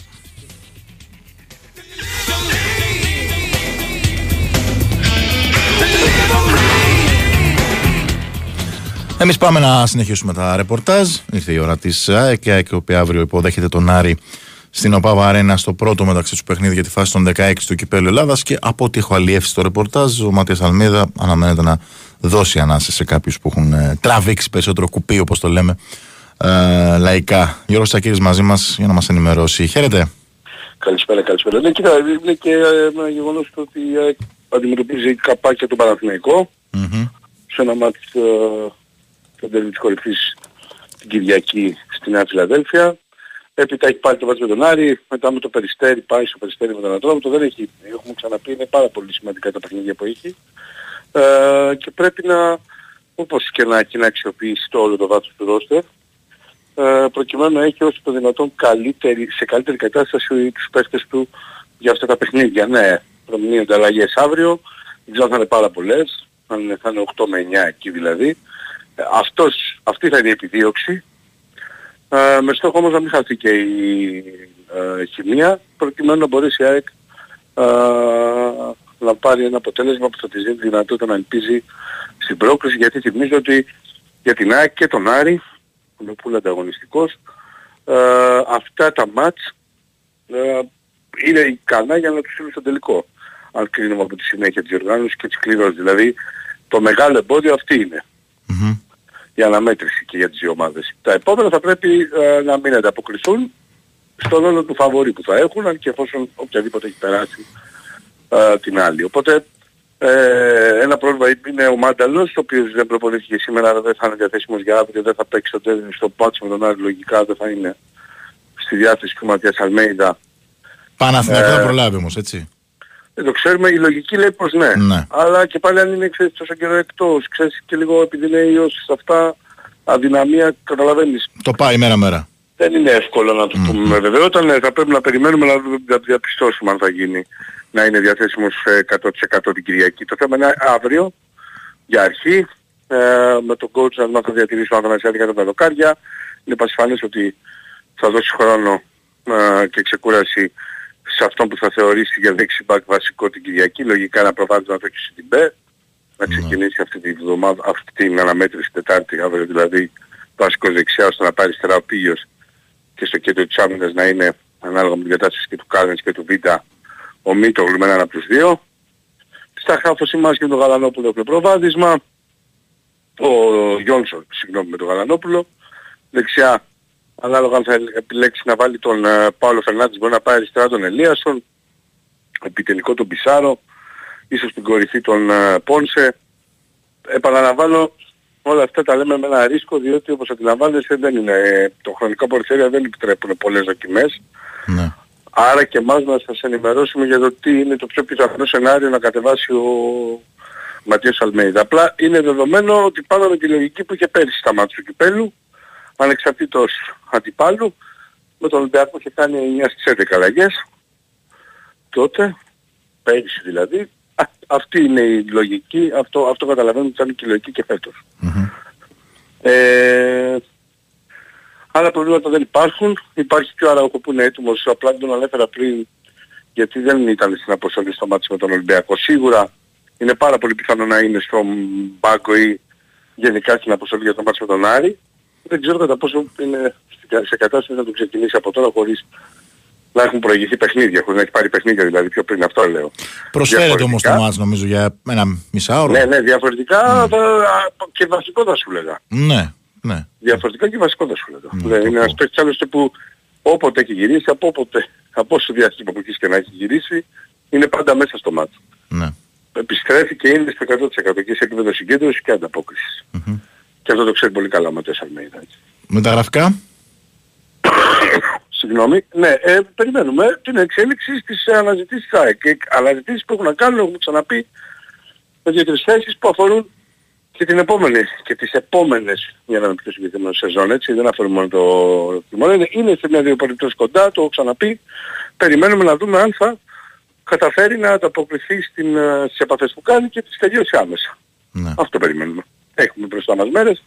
Εμείς πάμε να συνεχίσουμε τα ρεπορτάζ. Ήρθε η ώρα της ΑΕΚ, η οποία αύριο υποδέχεται τον Άρη στην ΟΠΑΒΑ Αρένα στο πρώτο μεταξύ του παιχνίδι για τη φάση των 16 του κυπέλου Ελλάδας. Και από ό,τι έχω αλλιεύσει στο ρεπορτάζ, ο Ματία Αλμίδα αναμένεται να δώσει ανάσε σε κάποιους που έχουν ε, τραβήξει περισσότερο κουπί, όπως το λέμε ε, λαϊκά. Γιώργος Σακύρη μαζί μας για να μας ενημερώσει. Χαίρετε. Καλησπέρα, καλησπέρα. Ναι, κοίτα, είναι και ε, ένα γεγονός ότι αντιμετωπίζει καπάκια του Παναθηναϊκό mm-hmm. σε ένα μάτι το τέλος της κορυφής την Κυριακή στη Νέα Φιλαδέλφια. Έπειτα έχει πάρει το βάτσο με τον Άρη, μετά με το Περιστέρι, πάει στο Περιστέρι με τον Ατρόμητο, δεν έχει, έχουμε ξαναπεί, είναι πάρα πολύ σημαντικά τα παιχνίδια που έχει. Ε, και πρέπει να, όπως και να έχει να αξιοποιήσει το όλο το βάθος του ρόστερ, ε, προκειμένου να έχει όσο το δυνατόν καλύτερη, σε καλύτερη κατάσταση τους παίχτες του για αυτά τα παιχνίδια. Ναι, προμηνύονται αλλαγές αύριο, δεν ξέρω θα είναι πάρα πολλές, αν είναι, θα είναι 8 με 9 εκεί δηλαδή. Ε, Αυτός, αυτή θα είναι η επιδίωξη. Ε, με στόχο όμως να μην χαθεί και η ε, χημεία, προκειμένου να μπορέσει η ΑΕΚ ε, να πάρει ένα αποτέλεσμα που θα της δίνει τη δυνατότητα να ελπίζει στην πρόκληση, γιατί θυμίζω ότι για την ΑΕΚ και τον Άρη, που είναι πολύ ανταγωνιστικός, ε, αυτά τα μάτς ε, είναι ικανά για να τους στείλουν στο τελικό. Αν κρίνουμε από τη συνέχεια της οργάνωσης και της κλήρωσης. Δηλαδή το μεγάλο εμπόδιο αυτή είναι. Η αναμέτρηση και για τις δύο ομάδες. Τα επόμενα θα πρέπει ε, να μην ανταποκριθούν στον ρόλο του φαβορή που θα έχουν, αν και εφόσον οποιαδήποτε έχει περάσει ε, την άλλη. Οπότε ε, ένα πρόβλημα είναι ο Μάνταλος, ο οποίος δεν προπονήθηκε σήμερα, αλλά δεν θα είναι διαθέσιμος για αύριο, δεν θα παίξει στο τέλος στο πάτσο με τον Άρη, λογικά δεν θα είναι στη διάθεση του Ματιάς Αλμέιδα. Παναθηναϊκό Ε, θα προλάβει όμως, έτσι. Δεν το ξέρουμε, η λογική λέει πως ναι. Ναι. Αλλά και πάλι αν είναι ξέρεις, τόσο καιρό εκτός, ξέρεις και λίγο επειδή είναι ιώσεις αυτά, αδυναμία, καταλαβαίνεις. Το πάει μέρα-μέρα. Δεν είναι εύκολο να το πούμε με βεβαιότητα, ναι, θα πρέπει να περιμένουμε να δου- να διαπιστώσουμε αν θα γίνει να είναι διαθέσιμος ε, 100% την Κυριακή. Το θέμα είναι αύριο, για αρχή, ε, με τον coach να δούμε αν θα διατηρήσει ο Αθανασιάδη κατά τα δοκάρια. Είναι πασιφανές ότι θα δώσει χρόνο ε, και ξεκούραση σε αυτόν που θα θεωρήσει για δεξι μπακ βασικό την Κυριακή. Λογικά να προβάλλει να το έχει στην ΠΕ, να ξεκινήσει αυτή τη βδομάδα, αυτή την αναμέτρηση Τετάρτη, αύριο δηλαδή βασικός δεξιά ώστε να πάρει αριστερά ο Πίγιος και στο κέντρο της άμυνας να είναι ανάλογα με την κατάσταση και του Κάρνες και του Βίντα ο Μίτογλου με έναν από τους δύο. Στα χάφος η Μάσκη με τον Γαλανόπουλο έχουμε προβάδισμα. Ο Γιόνσον, συγγνώμη, με τον Γαλανόπουλο. Δεξιά, ανάλογα αν θα επιλέξει να βάλει τον ε, Παύλο Φερνάντης, μπορεί να πάει αριστερά τον Ελίασον. Επιτελικό τον Πισάρο. Ίσως την κορυφή τον ε, Πόνσε. Επαναλαμβάνω, όλα αυτά τα λέμε με ένα ρίσκο, διότι όπως αντιλαμβάνεστε δεν είναι, ε, το χρονικό περιθώριο δεν επιτρέπουν πολλές δοκιμές. Ναι. Άρα και εμάς να σας ενημερώσουμε για το τι είναι το πιο πιθανό σενάριο να κατεβάσει ο Ματίας Αλμέιδα. Απλά είναι δεδομένο ότι πάνω με τη λογική που είχε πέρυσι στα μάτια του Κυπέλου, ανεξαρτήτως αντιπάλου, με τον Ολυμπιακό είχε κάνει 9 στις 11 αλλαγές. Τότε, πέρυσι δηλαδή, α, αυτή είναι η λογική, αυτό, αυτό καταλαβαίνουμε ότι θα είναι και η λογική και φέτος. Ε, άλλα προβλήματα δεν υπάρχουν. Υπάρχει και ο Αραούχο που είναι έτοιμος. Απλά δεν τον ανέφερα πριν γιατί δεν ήταν στην αποστολή στο μάτι με τον Ολυμπιακό. Σίγουρα είναι πάρα πολύ πιθανό να είναι στον πάγκο ή γενικά στην αποστολή για το μάτι με τον Άρη. Δεν ξέρω κατά πόσο είναι σε κατάσταση να το ξεκινήσει από τώρα χωρίς να έχουν προηγηθεί παιχνίδια, χωρίς να έχει πάρει παιχνίδια δηλαδή πιο πριν αυτό λέω. Προσφέρεται όμως το Διαφορετικά- μάτς νομίζω για ένα μισάωρο. Ναι, ναι, διαφορετικά θα, και βασικό θα σου λέγα. Ναι, ναι. Διαφορετικά και βασικό θα σου λέγα. Ναι, Δηλαδή, το είναι πω. ένας παίκτης άλλωστε που όποτε έχει γυρίσει, από όποτε, από όσο διάστημα που έχεις και να έχει γυρίσει, είναι πάντα μέσα στο μάτι. ναι. Επιστρέφει και είναι στο 100% και σε επίπεδο συγκέντρωσης και ανταπόκρισης. Και αυτό το ξέρει πολύ καλά ο Ματές Αλμέιδα. έτσι. Μεταγραφικά. [coughs] Συγγνώμη. Ναι, ε, περιμένουμε την εξέλιξη στις αναζητήσεις της ΑΕΚ. Και αναζητήσεις που έχουν να κάνουν, έχουμε ξαναπεί, με δύο-τρεις θέσεις που αφορούν και την επόμενη και τις επόμενες, για να είναι πιο συγκεκριμένος σεζόν, έτσι, δεν αφορούν μόνο το τιμόνι, είναι, είναι σε μια-δύο περιπτώσεις κοντά, το έχω ξαναπεί, περιμένουμε να δούμε αν θα καταφέρει να ανταποκριθεί στην, ε, στις επαφές που κάνει και τις τελειώσει άμεσα. Ναι. Αυτό περιμένουμε. Έχουμε μπροστά μας μέρες,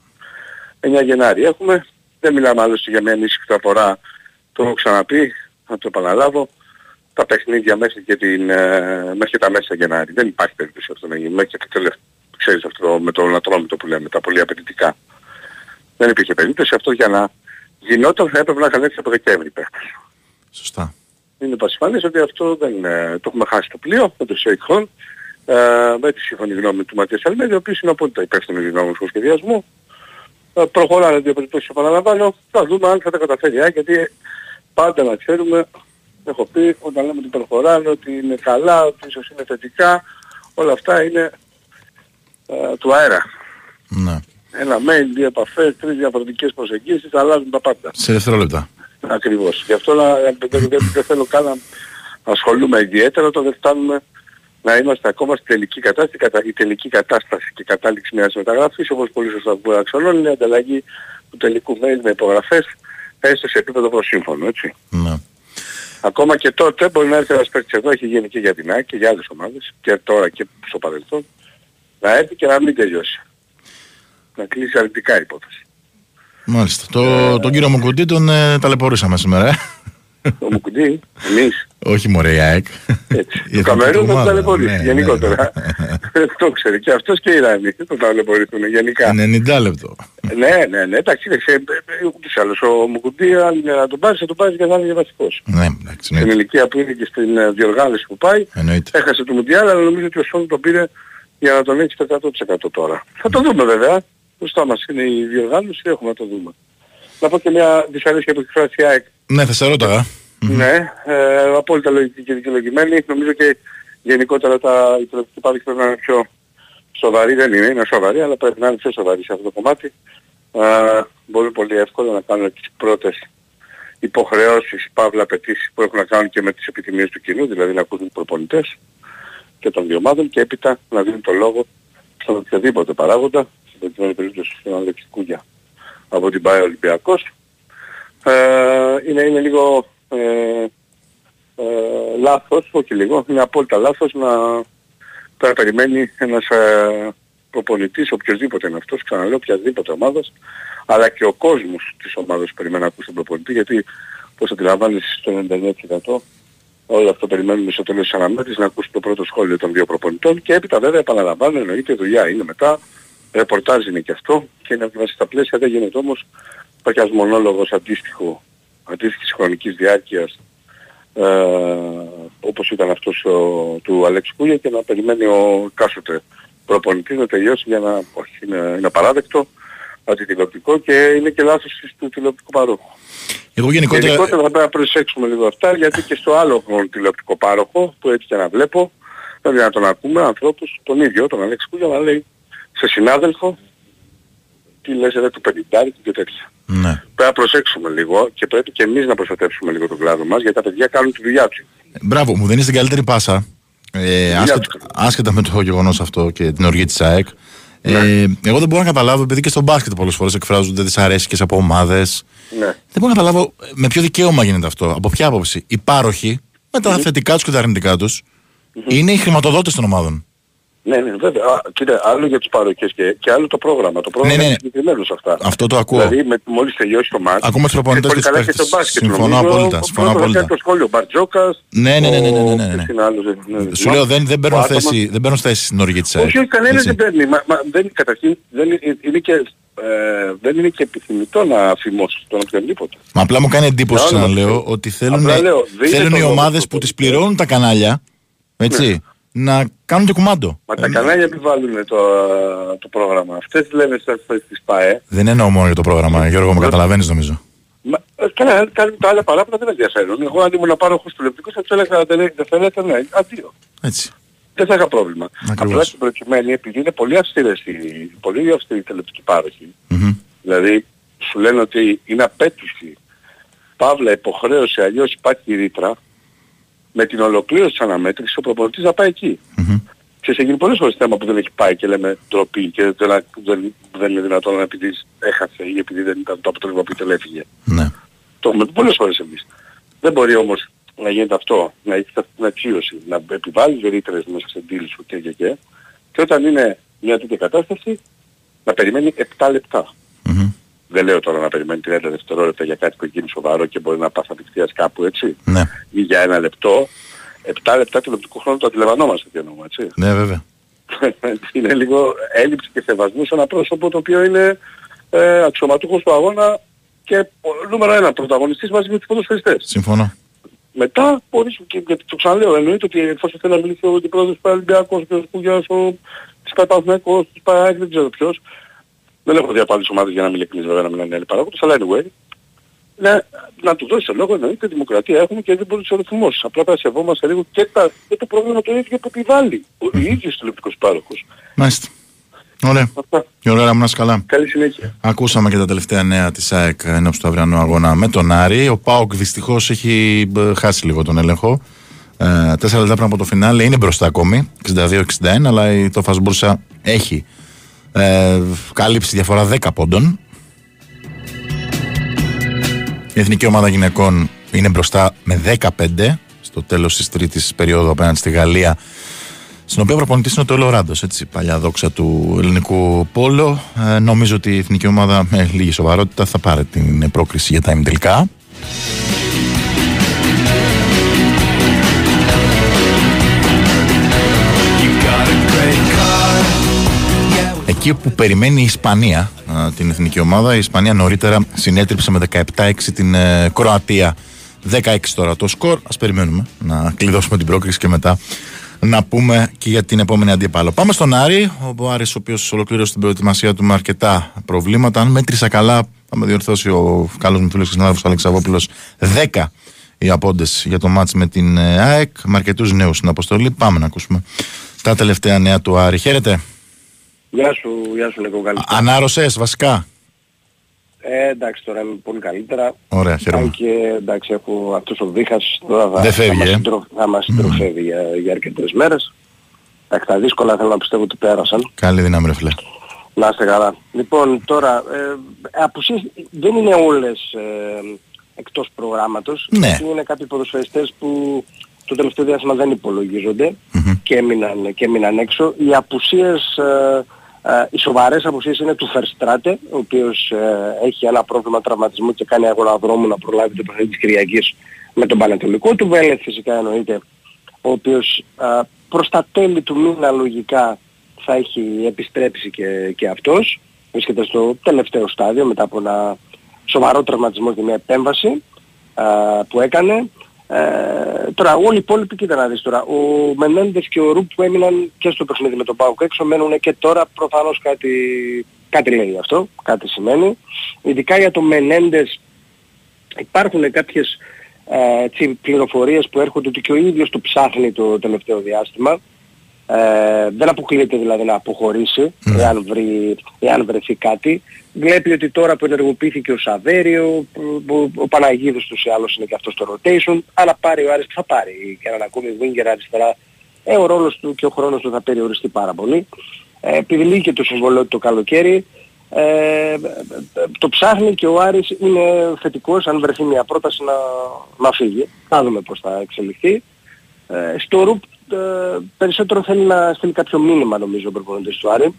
9 Γενάρη έχουμε, δεν μιλάμε άλλωστε για μια ενίσχυση που αφορά, το έχω ξαναπεί, να το επαναλάβω, τα παιχνίδια μέχρι και, την, ε, μέχρι και τα μέσα Γενάρη. Δεν υπάρχει περίπτωση αυτό να γίνει. Μέχρι και το τελευταίο, ξέρεις αυτό με το ανατρόμητο που λέμε, τα πολύ απαιτητικά. Δεν υπήρχε περίπτωση. Αυτό για να γινόταν θα έπρεπε να είχαν έρθει από Δεκέμβρη παίχτες. Σωστά. Είναι πασιφανές ότι αυτό δεν ε, το έχουμε χάσει το πλοίο με το Σέικχον ε, με τη σύμφωνη γνώμη του Ματίας Αλμέδη, ο οποίος είναι απόλυτα υπεύθυνος για νόμους του σχεδιασμού. Ε, προχωράνε δύο περιπτώσεις επαναλαμβάνω. Θα δούμε αν θα τα καταφέρει. ε, γιατί πάντα να ξέρουμε, έχω πει, όταν λέμε ότι προχωράνε, ότι είναι καλά, ότι ίσως είναι θετικά, όλα αυτά είναι ε, του αέρα. Ναι. Ένα mail, δύο επαφές, τρεις διαφορετικές προσεγγίσεις, αλλάζουν τα πάντα. Σε δευτερόλεπτα. Ακριβώς. Γι' αυτό να, δεν, δεν, δεν θέλω καν να ασχολούμαι ιδιαίτερα όταν δεν φτάνουμε να είμαστε ακόμα στη τελική κατάσταση. Κατα- Η τελική κατάσταση και κατάληξη μιας μεταγραφής, όπως πολύ σωστά μπορεί να αξιώνουν, είναι η ανταλλαγή του τελικού mail με υπογραφές, έστω σε επίπεδο προσύμφωνο, έτσι. Ναι. Ακόμα και τότε μπορεί να έρθει ένας παίκτης εδώ, έχει γίνει και για την ΑΕΚ και για άλλες ομάδες, και τώρα και στο παρελθόν, να έρθει και να μην τελειώσει. Να κλείσει αρνητικά η υπόθεση. Μάλιστα. Το, τον κύριο Μουκουντή τον ε, ταλαιπωρήσαμε σήμερα. Ε. Το Μουκουντή, εμείς, Όχι μωρέ η ΑΕΚ. έτσι. Η Το εθνική Καμερούν του θα ομάδα. ταλαιπωρήσει Ναι, γενικότερα. ναι, [laughs] το ξέρει και αυτός και οι Ιράνοι θα ταλαιπωρηθούν γενικά. 90 λεπτό. Ναι, ναι, ναι, εντάξει, δεν ξέρει, ούτως ή άλλως ο Μουκουντή αν είναι να τον πάρει, θα τον πάρει και θα είναι βασικός. Ναι, εντάξει, Στην εννοείται. ηλικία που είναι και στην ε, διοργάνωση που πάει, εννοείται. έχασε το Μουντιάλ, αλλά νομίζω ότι ο Σόν τον πήρε για να τον έχει στο 100% τώρα. Θα το δούμε βέβαια. Μπροστά μας είναι η διοργάνωση, έχουμε να το δούμε. Να πω και μια δυσαρέσκεια που έχει εκφράσει η ΑΕΚ Ναι, θα σε ρώταγα. Ναι, ε, απόλυτα λογική και δικαιολογημένη. Νομίζω και γενικότερα τα, οι τελευταίοι πάροχοι πρέπει να είναι πιο σοβαροί. Δεν είναι, είναι σοβαροί, αλλά πρέπει να είναι πιο σοβαροί σε αυτό το κομμάτι. Ε, μπορεί πολύ εύκολα να κάνουν τις πρώτες υποχρεώσεις, παύλα απαιτήσεις που έχουν να κάνουν και με τις επιθυμίες του κοινού, δηλαδή να ακούν τους προπονητές και των δύο ομάδων και έπειτα να δίνουν το λόγο στον οποιοδήποτε παράγοντα, στην προκειμένη περίπτωση στον Αλέξη Κούγια από την ΠΑΕ Ολυμπιακός. Ε, είναι, είναι λίγο ε, ε, λάθος, όχι λίγο, είναι απόλυτα λάθος να πρέπει να περιμένει ένας ε, προπονητής, οποιοδήποτε είναι αυτός, ξαναλέω, οποιαδήποτε ομάδας, αλλά και ο κόσμος της ομάδας περιμένει να ακούσει τον προπονητή, γιατί όπως αντιλαμβάνεσαι στο 99% όλο αυτό περιμένουμε στο τέλος της αναμέτρησης να ακούσει το πρώτο σχόλιο των δύο προπονητών και έπειτα βέβαια επαναλαμβάνω εννοείται η δουλειά είναι μετά, ρεπορτάζ είναι και αυτό και είναι μέσα στα πλαίσια δεν γίνεται όμως υπάρχει ένας μονόλογος αντίστοιχο, αντίστοιχης χρονικής διάρκειας ε, όπως ήταν αυτός ο, του Αλέξη Κούγια και να περιμένει ο κάσοτε προπονητής να τελειώσει για να, όχι, είναι, είναι παράδεκτο, αντιτηλεοπτικό και είναι και λάθος του τηλεοπτικού παρόχου. Εγώ γενικότερα. Γενικότερα θα πρέπει να προσέξουμε λίγο αυτά γιατί και στο άλλο τηλεοπτικό πάροχο που έτσι και να βλέπω δηλαδή να τον ακούμε ανθρώπους τον ίδιο, τον Αλέξη Κούγια να λέει σε συνάδελφο τι λες ρε του πενιντάρι και τέτοια. Ναι. Πρέπει να προσέξουμε λίγο και πρέπει και εμείς να προστατεύσουμε λίγο τον κλάδο μας γιατί τα παιδιά κάνουν τη δουλειά τους. Μπράβο, μου δίνει την καλύτερη πάσα. Ε, Δουλειά άσχετα, τους. άσχετα με το γεγονός αυτό και την οργή της ΑΕΚ. Ε, Ναι. εγώ δεν μπορώ να καταλάβω, επειδή και στο μπάσκετ πολλές φορές εκφράζονται δυσαρέσκειες από ομάδες. Ναι. Δεν μπορώ να καταλάβω ε, με ποιο δικαίωμα γίνεται αυτό. Από ποια άποψη. Οι πάροχοι, με τα θετικά τους και τα αρνητικά τους, είναι οι χρηματοδότες των ομάδων. Ναι, ναι, βέβαια. Α, κοίτα, άλλο για τους παροχές και, και άλλο το πρόγραμμα. Το πρόγραμμα Ναι, ναι. είναι συγκεκριμένος σε αυτά. Αυτό το ακούω. Δηλαδή με, μόλις τελειώσει το μάτι. Ακούμε τους προπονητές πολύ και τους καλά και παίχτες. στο μπάσκετ. Συμφωνώ νομίζω, απόλυτα, ο συμφωνώ πρώτος απόλυτα. έκανε το σχόλιο. Ο Μπαρτζόκας. Ναι, ναι, ναι, ναι, ναι, ναι, ο- ναι, ναι. ποιος είναι άλλος, δεν- δεν Σου θυμάμαι. λέω δεν, δεν, Ο παίρνουν Άταμας. θέση, δεν παίρνουν θέση στην οργή της ΑΕΚ. Όχι, όχι, κανένας Έτσι. δεν παίρνει. Μα, μα, δεν, καταρχήν δεν είναι, είναι και, ε, δεν είναι και επιθυμητό να φημώσει τον οποιονδήποτε. Μα απλά μου κάνει εντύπωση, Για όνομα ξαναλέω, του Θεού. ότι θέλουν, Απλά λέω, δεν είναι θέλουν το οι λόγο ομάδες του που τις πολιτικού. πληρώνουν τα κανάλια, έτσι, να κάνουν και κουμάντο. Μα τα Ε, κανάλια επιβάλλουν το, το πρόγραμμα. Αυτές λένε στις της ΠΑΕ. Δεν εννοώ μόνο για το πρόγραμμα, Γιώργο, με καταλαβαίνεις νομίζω. Μα, ε, καλά, κάνουν τα άλλα παράπονα δεν με ενδιαφέρουν. Εγώ αν ήμουν πάροχος τηλεοπτικός θα τους έλεγα δεν δεν θέλετε, ναι, αντίο. Έτσι. Δεν θα είχα πρόβλημα. Ακριβώς. Απλά στην προκειμένη επειδή είναι πολύ αυστηρές οι, πολύ αυστηροί οι τηλεοπτικοί πάροχοι. Μμμ. Δηλαδή σου λένε ότι είναι απέτηση, παύλα υποχρέωση, αλλιώς υπάρχει ρήτρα, με την ολοκλήρωση της αναμέτρησης ο προπονητής να πάει εκεί. Μμμ. Ξέρεις, έχει γίνει πολλές φορές θέμα που δεν έχει πάει και λέμε ντροπή και δεν, δεν, δεν είναι δυνατόν επειδή έχασε ή επειδή δεν ήταν το αποτέλεσμα που ήθελε έφυγε. Ναι. Το έχουμε πει πολλές φορές εμείς. Δεν μπορεί όμως να γίνεται αυτό, να έχεις αυτή την αξίωση, να επιβάλλεις ρήτρες μέσα σε deal σου και και και και όταν είναι μια τέτοια κατάσταση να περιμένει 7 λεπτά. Μμμ. Δεν λέω τώρα να περιμένει 30 δευτερόλεπτα για κάτι που έχει γίνει σοβαρό και μπορεί να πας απευθείας κάπου έτσι Ναι. ή για ένα λεπτό. 7 λεπτά τηλεοπτικού χρόνου το αντιλαμβανόμαστε τι εννοούμε έτσι. Ναι, βέβαια. [laughs] είναι λίγο έλλειψη και σεβασμού σε ένα πρόσωπο το οποίο είναι ε, αξιωματούχος του αγώνα και ο, νούμερο ένα πρωταγωνιστής μαζί με τους ποδοσφαιριστές. Συμφωνώ. Μετά μπορείς και γιατί το ξαναλέω εννοείται ότι εφόσον θέλει να μιλήσει ο αντιπρόεδρος του Ολυμπιακός, ο κ. Κουγιάς, ο της Παπαθηναϊκός, της ΠΑΕΚ, δεν ξέρω ποιος. Δεν έχω δει από άλλες ομάδες για να μην ειλικρινής βέβαια να μιλάνε οι άλλοι παράγοντες, αλλά anyway. Να, να του δώσει λόγο, εννοείται δημοκρατία έχουμε και δεν μπορεί να τους ρυθμώσεις. Απλά θα σεβόμαστε λίγο και, τα, και το πρόβλημα το ίδιο που επιβάλλει ο ίδιος τηλεοπτικός πάροχος. Μάλιστα. Ωραία. Αυτά. Ωραία, μου να είσαι καλά. Καλή συνέχεια. Ακούσαμε και τα τελευταία νέα της ΑΕΚ ενώπιση του αυριανού αγώνα με τον Άρη. Ο Πάοκ δυστυχώς έχει ε, χάσει λίγο τον έλεγχο. Ε, τέσσερα λεπτά πριν από το φινάλε είναι μπροστά ακόμη, 62-61, αλλά η το Φασμπούρσα έχει ε, κάλυψη διαφορά 10 πόντων. Η εθνική ομάδα γυναικών είναι μπροστά με 15 στο τέλος της τρίτης περίοδου απέναντι στη Γαλλία στην οποία προπονητής είναι ο Τόλο Ράντος, έτσι, παλιά δόξα του ελληνικού πόλο. Ε, νομίζω ότι η εθνική ομάδα με λίγη σοβαρότητα θα πάρει την πρόκριση για τα ημιτελικά. Εκεί που περιμένει η Ισπανία α, την εθνική ομάδα, η Ισπανία νωρίτερα συνέτριψε με 17-6 την ε, Κροατία. 16 τώρα το σκορ. Ας περιμένουμε να κλειδώσουμε την πρόκριση και μετά να πούμε και για την επόμενη αντίπαλο. Πάμε στον Άρη. Ο Άρης, ο οποίος ολοκλήρωσε την προετοιμασία του με αρκετά προβλήματα. Αν μέτρησα καλά, θα με διορθώσει ο καλός μου φίλο και συνάδελφο Αλεξαβόπουλο, 10 οι απόντες για το μάτς με την ε, ΑΕΚ. Με αρκετούς νέους στην αποστολή. Πάμε να ακούσουμε τα τελευταία νέα του Άρη. Χαίρετε. Γεια σου, γεια σου Νίκο, καλησπέρα. Ανάρρωσες βασικά; Ε, εντάξει, τώρα είμαι πολύ καλύτερα. Ωραία, χαίρομαι. Αν και εντάξει, έχω αυτός ο δίχας τώρα θα, Δεν φεύγει, θα, μας, ε. συντρο, θα μας συντροφεύει για, για αρκετές μέρες. Εντάξει, τα δύσκολα θέλω να πιστεύω ότι πέρασαν. Καλή δύναμη, ρε φίλε. Να είστε καλά. Λοιπόν, τώρα, ε, απουσίες δεν είναι όλες ε, εκτός προγράμματος. Ναι. Γιατί Είναι κάποιοι ποδοσφαιριστές που το τελευταίο διάστημα δεν υπολογίζονται και, έμειναν, και έμειναν έξω. Οι απουσίες, ε, ε, οι σοβαρές απουσίες είναι του Φερστράτε, ο οποίος ε, έχει ένα πρόβλημα τραυματισμού και κάνει αγώνα δρόμου να προλάβει το παιχνίδι της Κυριακής με τον Πανατολικό. Του Βέλετ φυσικά εννοείται, ο οποίος ε, προς τα τέλη του μήνα λογικά θα έχει επιστρέψει και, και αυτός. Βρίσκεται στο τελευταίο στάδιο μετά από ένα σοβαρό τραυματισμό και μια επέμβαση α, που έκανε. Ε, τώρα όλοι οι υπόλοιποι κοίτα να δεις τώρα. Ο Μενέντες και ο Ρουπ που έμειναν και στο παιχνίδι με τον Πάουκ έξω μένουν και τώρα προφανώς κάτι, κάτι λέει αυτό, κάτι σημαίνει. Ειδικά για τον Μενέντες υπάρχουν κάποιες ε, έτσι, πληροφορίες που έρχονται ότι και ο ίδιος το ψάχνει το τελευταίο διάστημα. Ε, δεν αποκλείεται δηλαδή να αποχωρήσει εάν, βρει, εάν βρεθεί κάτι. Βλέπει ότι τώρα που ενεργοποιήθηκε ο Σαβέριο, που- που- ο Παναγίδος τους ή άλλως είναι και αυτός στο rotation, αλλά πάρει ο Άρης θα πάρει και έναν ακόμη winger αριστερά, ε, ο ρόλος του και ο χρόνος του θα περιοριστεί πάρα πολύ. Ε, επειδή λύγει το συμβολό του το καλοκαίρι, ε, το ψάχνει και ο Άρης είναι θετικός αν βρεθεί μια πρόταση να, να φύγει. Θα δούμε πώς θα εξελιχθεί. Ε, στο Ρουπ ε, περισσότερο θέλει να στείλει κάποιο μήνυμα νομίζω ο προπονητής του Άρη.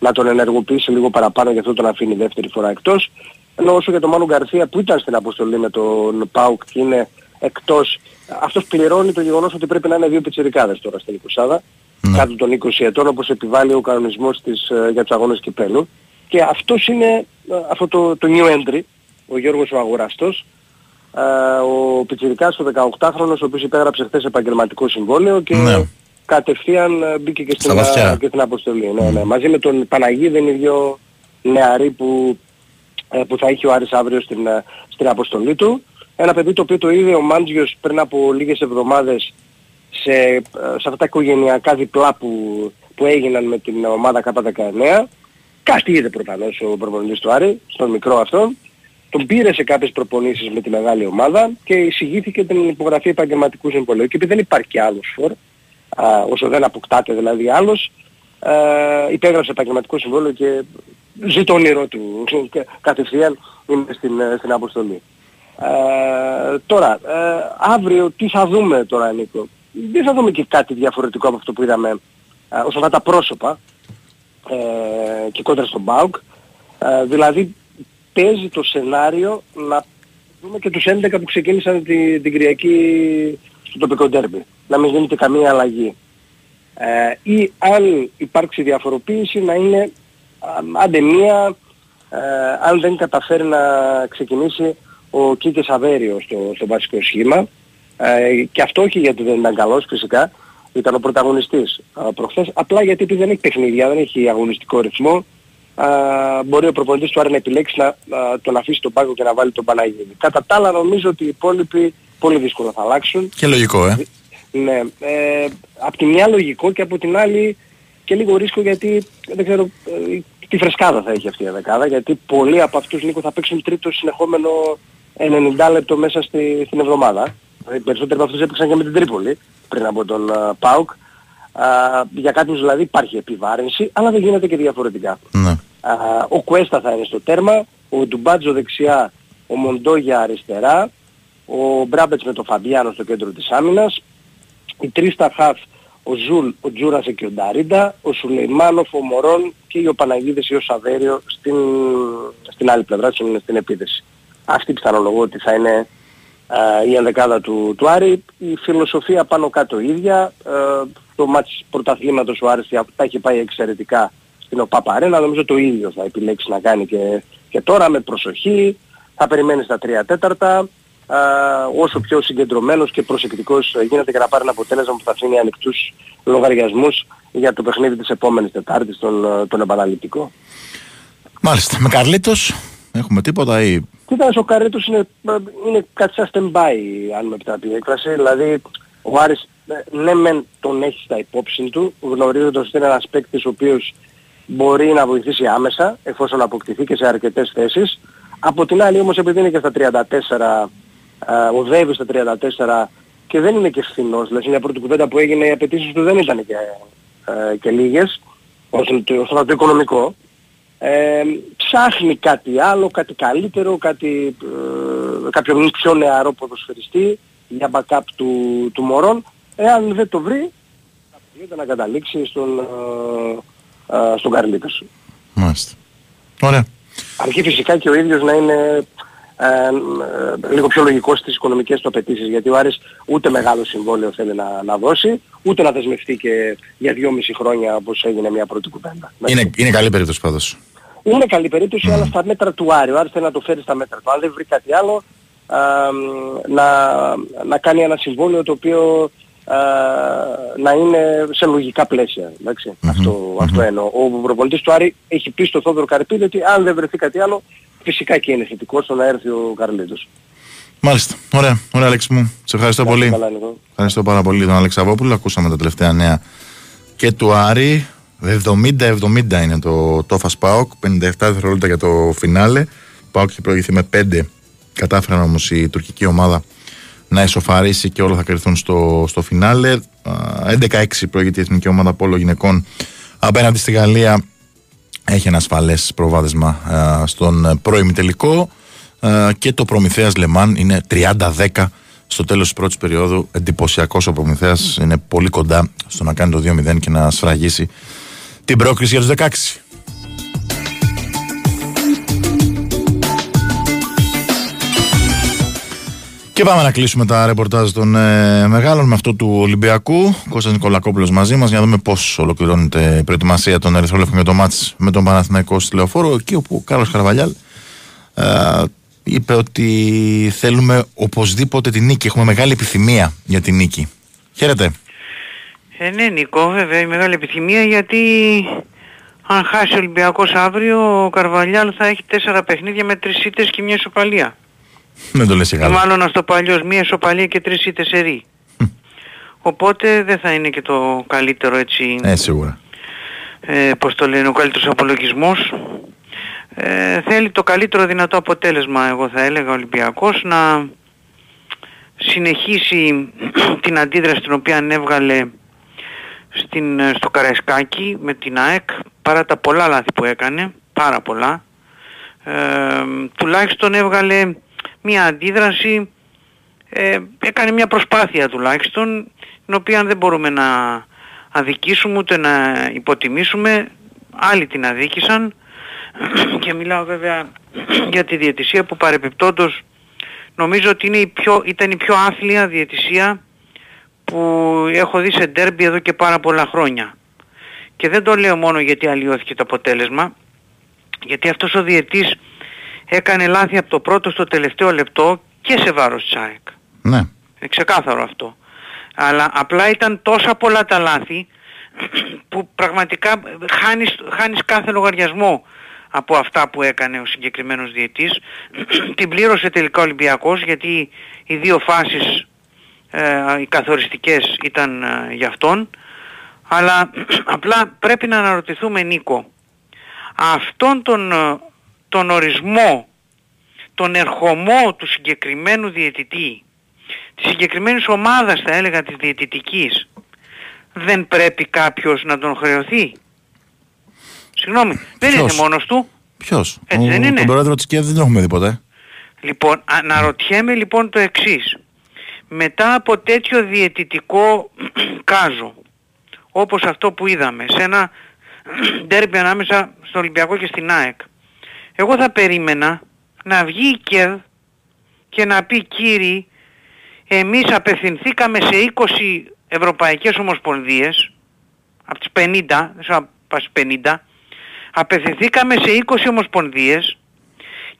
Να τον ενεργοποιήσει λίγο παραπάνω για αυτό τον αφήνει δεύτερη φορά εκτός. Ενώ όσο για τον Μάνου Γκαρθία που ήταν στην αποστολή με τον Πάουκ και είναι εκτός, αυτός πληρώνει το γεγονός ότι πρέπει να είναι δύο πιτσιρικάδες τώρα στην 20 κάτω των 20 ετών όπως επιβάλλει ο κανονισμός της, ε, για τους αγώνες κυπέλου. Και αυτός είναι ε, αυτό το, το new entry, ο Γιώργος ο Αγοραστός, ε, ο Πιτσιρικάς ο 18χρονος, ο οποίος υπέγραψε χθες επαγγελματικό συμβόλαιο και Ναι. κατευθείαν ε, μπήκε και Στα στην, βαθιά. ε, και στην αποστολή. Ναι, ναι. Μαζί με τον Παναγίδη είναι οι δύο νεαροί που, ε, που θα έχει ο Άρης αύριο στην, ε, στην αποστολή του. Ένα παιδί το οποίο το είδε ο Μάντζιος πριν από λίγες εβδομάδες σε, ε, σε αυτά τα οικογενειακά διπλά που, που έγιναν με την ομάδα K19. Κάτι είδε προφανώς ο προπονητής του Άρη, στον μικρό αυτόν. Τον πήρε σε κάποιες προπονήσεις με τη μεγάλη ομάδα και εισηγήθηκε την υπογραφή επαγγελματικού συμβολέου. Και επειδή δεν υπάρχει άλλος φορ, α, όσο δεν αποκτάται δηλαδή άλλος, α, υπέγραψε επαγγελματικό συμβόλαιο και ζει το όνειρό του και κατευθείαν είναι στην, ε, στην αποστολή. Ε, τώρα, ε, αύριο τι θα δούμε τώρα Νίκο; Δεν θα δούμε και κάτι διαφορετικό από αυτό που είδαμε ε, όσον αφορά τα πρόσωπα ε, και κόντρα στον ΠΑΟΚ. Ε, δηλαδή παίζει το σενάριο να δούμε και τους 11 που ξεκίνησαν την, την Κυριακή στο τοπικό ντέρμπι. Να μην γίνεται καμία αλλαγή. Ε, ή αν υπάρξει διαφοροποίηση να είναι α, άντε μία ε, αν δεν καταφέρει να ξεκινήσει ο Κίκε Σαβέριο στο, στο βασικό σχήμα ε, και αυτό όχι γιατί δεν ήταν καλός φυσικά ήταν ο πρωταγωνιστής ε, προχθές απλά γιατί επειδή δεν έχει παιχνίδια, δεν έχει αγωνιστικό ρυθμό α, μπορεί ο προπονητής του Άρη να επιλέξει να α, τον αφήσει τον πάγκο και να βάλει τον Παναγίδη. Κατά τα άλλα νομίζω ότι οι υπόλοιποι πολύ δύσκολα θα αλλάξουν. Και λογικό, ε. Ναι, ε, απ' τη μια λογικό και από την άλλη και λίγο ρίσκο γιατί δεν ξέρω ε, τι φρεσκάδα θα έχει αυτή η δεκάδα γιατί πολλοί από αυτούς Νίκο θα παίξουν τρίτο συνεχόμενο 90 λεπτό μέσα στη, στην εβδομάδα. Δηλαδή, οι περισσότεροι από αυτούς έπαιξαν και με την Τρίπολη πριν από τον uh, ΠΑΟΚ. Α, για κάποιους δηλαδή υπάρχει επιβάρυνση αλλά δεν γίνεται και διαφορετικά. Ναι. Α, ο Κουέστα θα είναι στο τέρμα, ο Ντουμπάτζο δεξιά, ο Μοντόγια αριστερά, ο Μπράμπετς με τον Φαμπιάνο στο κέντρο της άμυνας, οι τρεις στα χαφ, ο Ζουλ, ο Τζούρασε και ο Νταρίντα, ο Σουλεϊμάνοφ, ο Μωρόν και ο Παναγίδης ή ο Σαβέριο στην, στην άλλη πλευρά, στην, στην επίθεση. Αυτή πιθανολογώ ότι θα είναι ε, η ενδεκάδα του, του Άρη. Η φιλοσοφία πάνω κάτω ίδια. Ε, το ματς πρωταθλήματος ο Άρης τα έχει πάει εξαιρετικά στην ΟΠΑΠ Αρένα. Νομίζω το ίδιο θα επιλέξει να κάνει και, και τώρα με προσοχή. Θα περιμένει στα τρία τέταρτα. Ε, όσο πιο συγκεντρωμένος και προσεκτικός γίνεται για να πάρει ένα αποτέλεσμα που θα αφήνει ανοιχτούς λογαριασμούς για το παιχνίδι της επόμενης Τετάρτης, τον, ε, τον επαναληπτικό. Μάλιστα. Με Καρλίτος έχουμε τίποτα ή... Κοίταξε, ο Καρλίτος είναι, είναι κάτι σαν stand-by, αν με επιτραπεί η έκφραση. Δηλαδή, ο Άρης, ε, ναι μεν τον έχεις στα υπόψη του, γνωρίζοντας ότι είναι ένας παίκτης ο οποίος μπορεί να βοηθήσει άμεσα, εφόσον αποκτηθεί και σε αρκετές θέσεις. Από την άλλη όμως επειδή είναι και στα 34 ε, οδεύει στα 34 και δεν είναι και φθηνός. Δηλαδή μια πρώτη κουβέντα που έγινε οι απαιτήσεις του δεν ήταν και, ε, και λίγες όσον το, το οικονομικό. Ε, ψάχνει κάτι άλλο, κάτι καλύτερο, κάτι, ε, κάποιο πιο νεαρό ποδοσφαιριστή για backup του, του Μωρών. Εάν δεν το βρει, θα να καταλήξει στον, ε, ε, στον Καρλίτος. Μάλιστα. Ωραία. Αρκεί φυσικά και ο ίδιος να είναι ε, ε, λίγο πιο λογικός στις οικονομικές του απαιτήσεις γιατί ο Άρης ούτε μεγάλο συμβόλαιο θέλει να, να δώσει ούτε να δεσμευτεί και για δυόμιση χρόνια όπως έγινε μια πρώτη κουβέντα. Είναι, είναι καλή περίπτωση πάντως. Είναι καλή περίπτωση αλλά στα μέτρα του Άρη. Ο Άρης θέλει να το φέρει στα μέτρα του. Αν δεν βρει κάτι άλλο α, να, να κάνει ένα συμβόλαιο το οποίο α, να είναι σε λογικά πλαίσια. Αυτό, αυτό εννοώ. Ο προπονητής του Άρη έχει πει στο Θόδωρο Καρπίδη ότι αν δεν βρεθεί κάτι άλλο φυσικά και είναι θετικό στο να έρθει ο Καρλίτος. Μάλιστα. Ωραία, ωραία Αλέξη μου. Σε ευχαριστώ πολύ. Καλά, ευχαριστώ πάρα πολύ τον Αλεξαβόπουλο. Ακούσαμε τα τελευταία νέα και του Άρη. 70-70 είναι το Τόφας ΠΑΟΚ, 57 δευτερόλεπτα για το φινάλε. ΠΑΟΚ έχει προηγηθεί με 5. Κατάφεραν όμως η τουρκική ομάδα να εσωφαρίσει και όλα θα κρυθούν στο, στο φινάλε. 11-6 προηγείται η εθνική ομάδα πόλο γυναικών απέναντι στη Γαλλία. Έχει ένα ασφαλές προβάδισμα στον πρώιμη τελικό. Και το Προμηθέας Λεμάν είναι 30-10 στο τέλος της πρώτης περίοδου. Εντυπωσιακός ο Προμηθέας. Είναι πολύ κοντά στο να κάνει το 2-0 και να σφραγίσει την πρόκριση για τους 16 Και πάμε να κλείσουμε τα ρεπορτάζ των ε, μεγάλων με αυτό του Ολυμπιακού. Κώστας Νικολακόπουλος μαζί μας για να δούμε πώς ολοκληρώνεται η προετοιμασία των Ερυθρόλευκων για το μάτς με τον Παναθηναϊκό στη Λεωφόρο. Εκεί όπου ο Κάρλος Καρβαλιάλ ε, είπε ότι θέλουμε οπωσδήποτε την νίκη. Έχουμε μεγάλη επιθυμία για την νίκη. Χαίρετε. Ε, ναι Νίκο, βέβαια η μεγάλη επιθυμία γιατί αν χάσει ο Ολυμπιακός αύριο ο Καρβαλιάλ θα έχει τέσσερα παιχνίδια με τρεις ήττες και μια ισοπαλία. Δεν το λες καλά. Μάλλον στο παλιός μία ισοπαλία και τρεις ήττες σερί. Οπότε δεν θα είναι και το καλύτερο έτσι... Ε, σίγουρα. Ε, πώς το λένε, ο καλύτερος απολογισμός. Ε, θέλει το καλύτερο δυνατό αποτέλεσμα, εγώ θα έλεγα, ο Ολυμπιακός, να συνεχίσει [clears throat] την αντίδραση την οποία ανέβγαλε στην, στο Καραϊσκάκι με την ΑΕΚ, παρά τα πολλά λάθη που έκανε, πάρα πολλά. Ε, τουλάχιστον έβγαλε μια αντίδραση, ε, έκανε μια προσπάθεια τουλάχιστον, την οποία δεν μπορούμε να αδικήσουμε ούτε να υποτιμήσουμε, άλλοι την αδίκησαν [clears throat] και μιλάω βέβαια [clears throat] για τη διαιτησία που παρεπιπτόντως νομίζω ότι είναι η πιο, ήταν η πιο άθλια διαιτησία που έχω δει σε ντέρμπι εδώ και πάρα πολλά χρόνια. Και δεν το λέω μόνο γιατί αλλοιώθηκε το αποτέλεσμα, γιατί αυτός ο διαιτής έκανε λάθη από το πρώτο στο τελευταίο λεπτό και σε βάρος της ΑΕΚ. Ναι. Είναι ξεκάθαρο αυτό. Αλλά απλά ήταν τόσα πολλά τα λάθη [clears throat] που πραγματικά χάνεις, χάνεις κάθε λογαριασμό από αυτά που έκανε ο συγκεκριμένος διετής. [clears throat] Την πλήρωσε τελικά ο Ολυμπιακός γιατί οι δύο φάσεις ε, οι καθοριστικές ήταν ε, για αυτόν. Αλλά [clears throat] απλά πρέπει να αναρωτηθούμε Νίκο. Αυτόν τον ε, τον ορισμό, τον ερχομό του συγκεκριμένου διαιτητή, της συγκεκριμένης ομάδας θα έλεγα της διαιτητικής, δεν πρέπει κάποιος να τον χρεωθεί. Συγγνώμη, δεν είναι μόνος του. Ποιος, Έτσι ο, δεν είναι; τον πρόεδρο της ΚΕΔ δεν έχουμε δει ποτέ. Λοιπόν, αναρωτιέμαι λοιπόν το εξής. Μετά από τέτοιο διαιτητικό [clears throat] κάζο, όπως αυτό που είδαμε σε ένα [clears throat] ντέρμπι ανάμεσα στο Ολυμπιακό και στην ΑΕΚ. Εγώ θα περίμενα να βγει η ΚΕΔ και να πει κύριοι εμείς απευθυνθήκαμε σε 20 ευρωπαϊκές ομοσπονδίες από τις 50, δεν ξέρω πας 50, απευθυνθήκαμε σε 20 ομοσπονδίες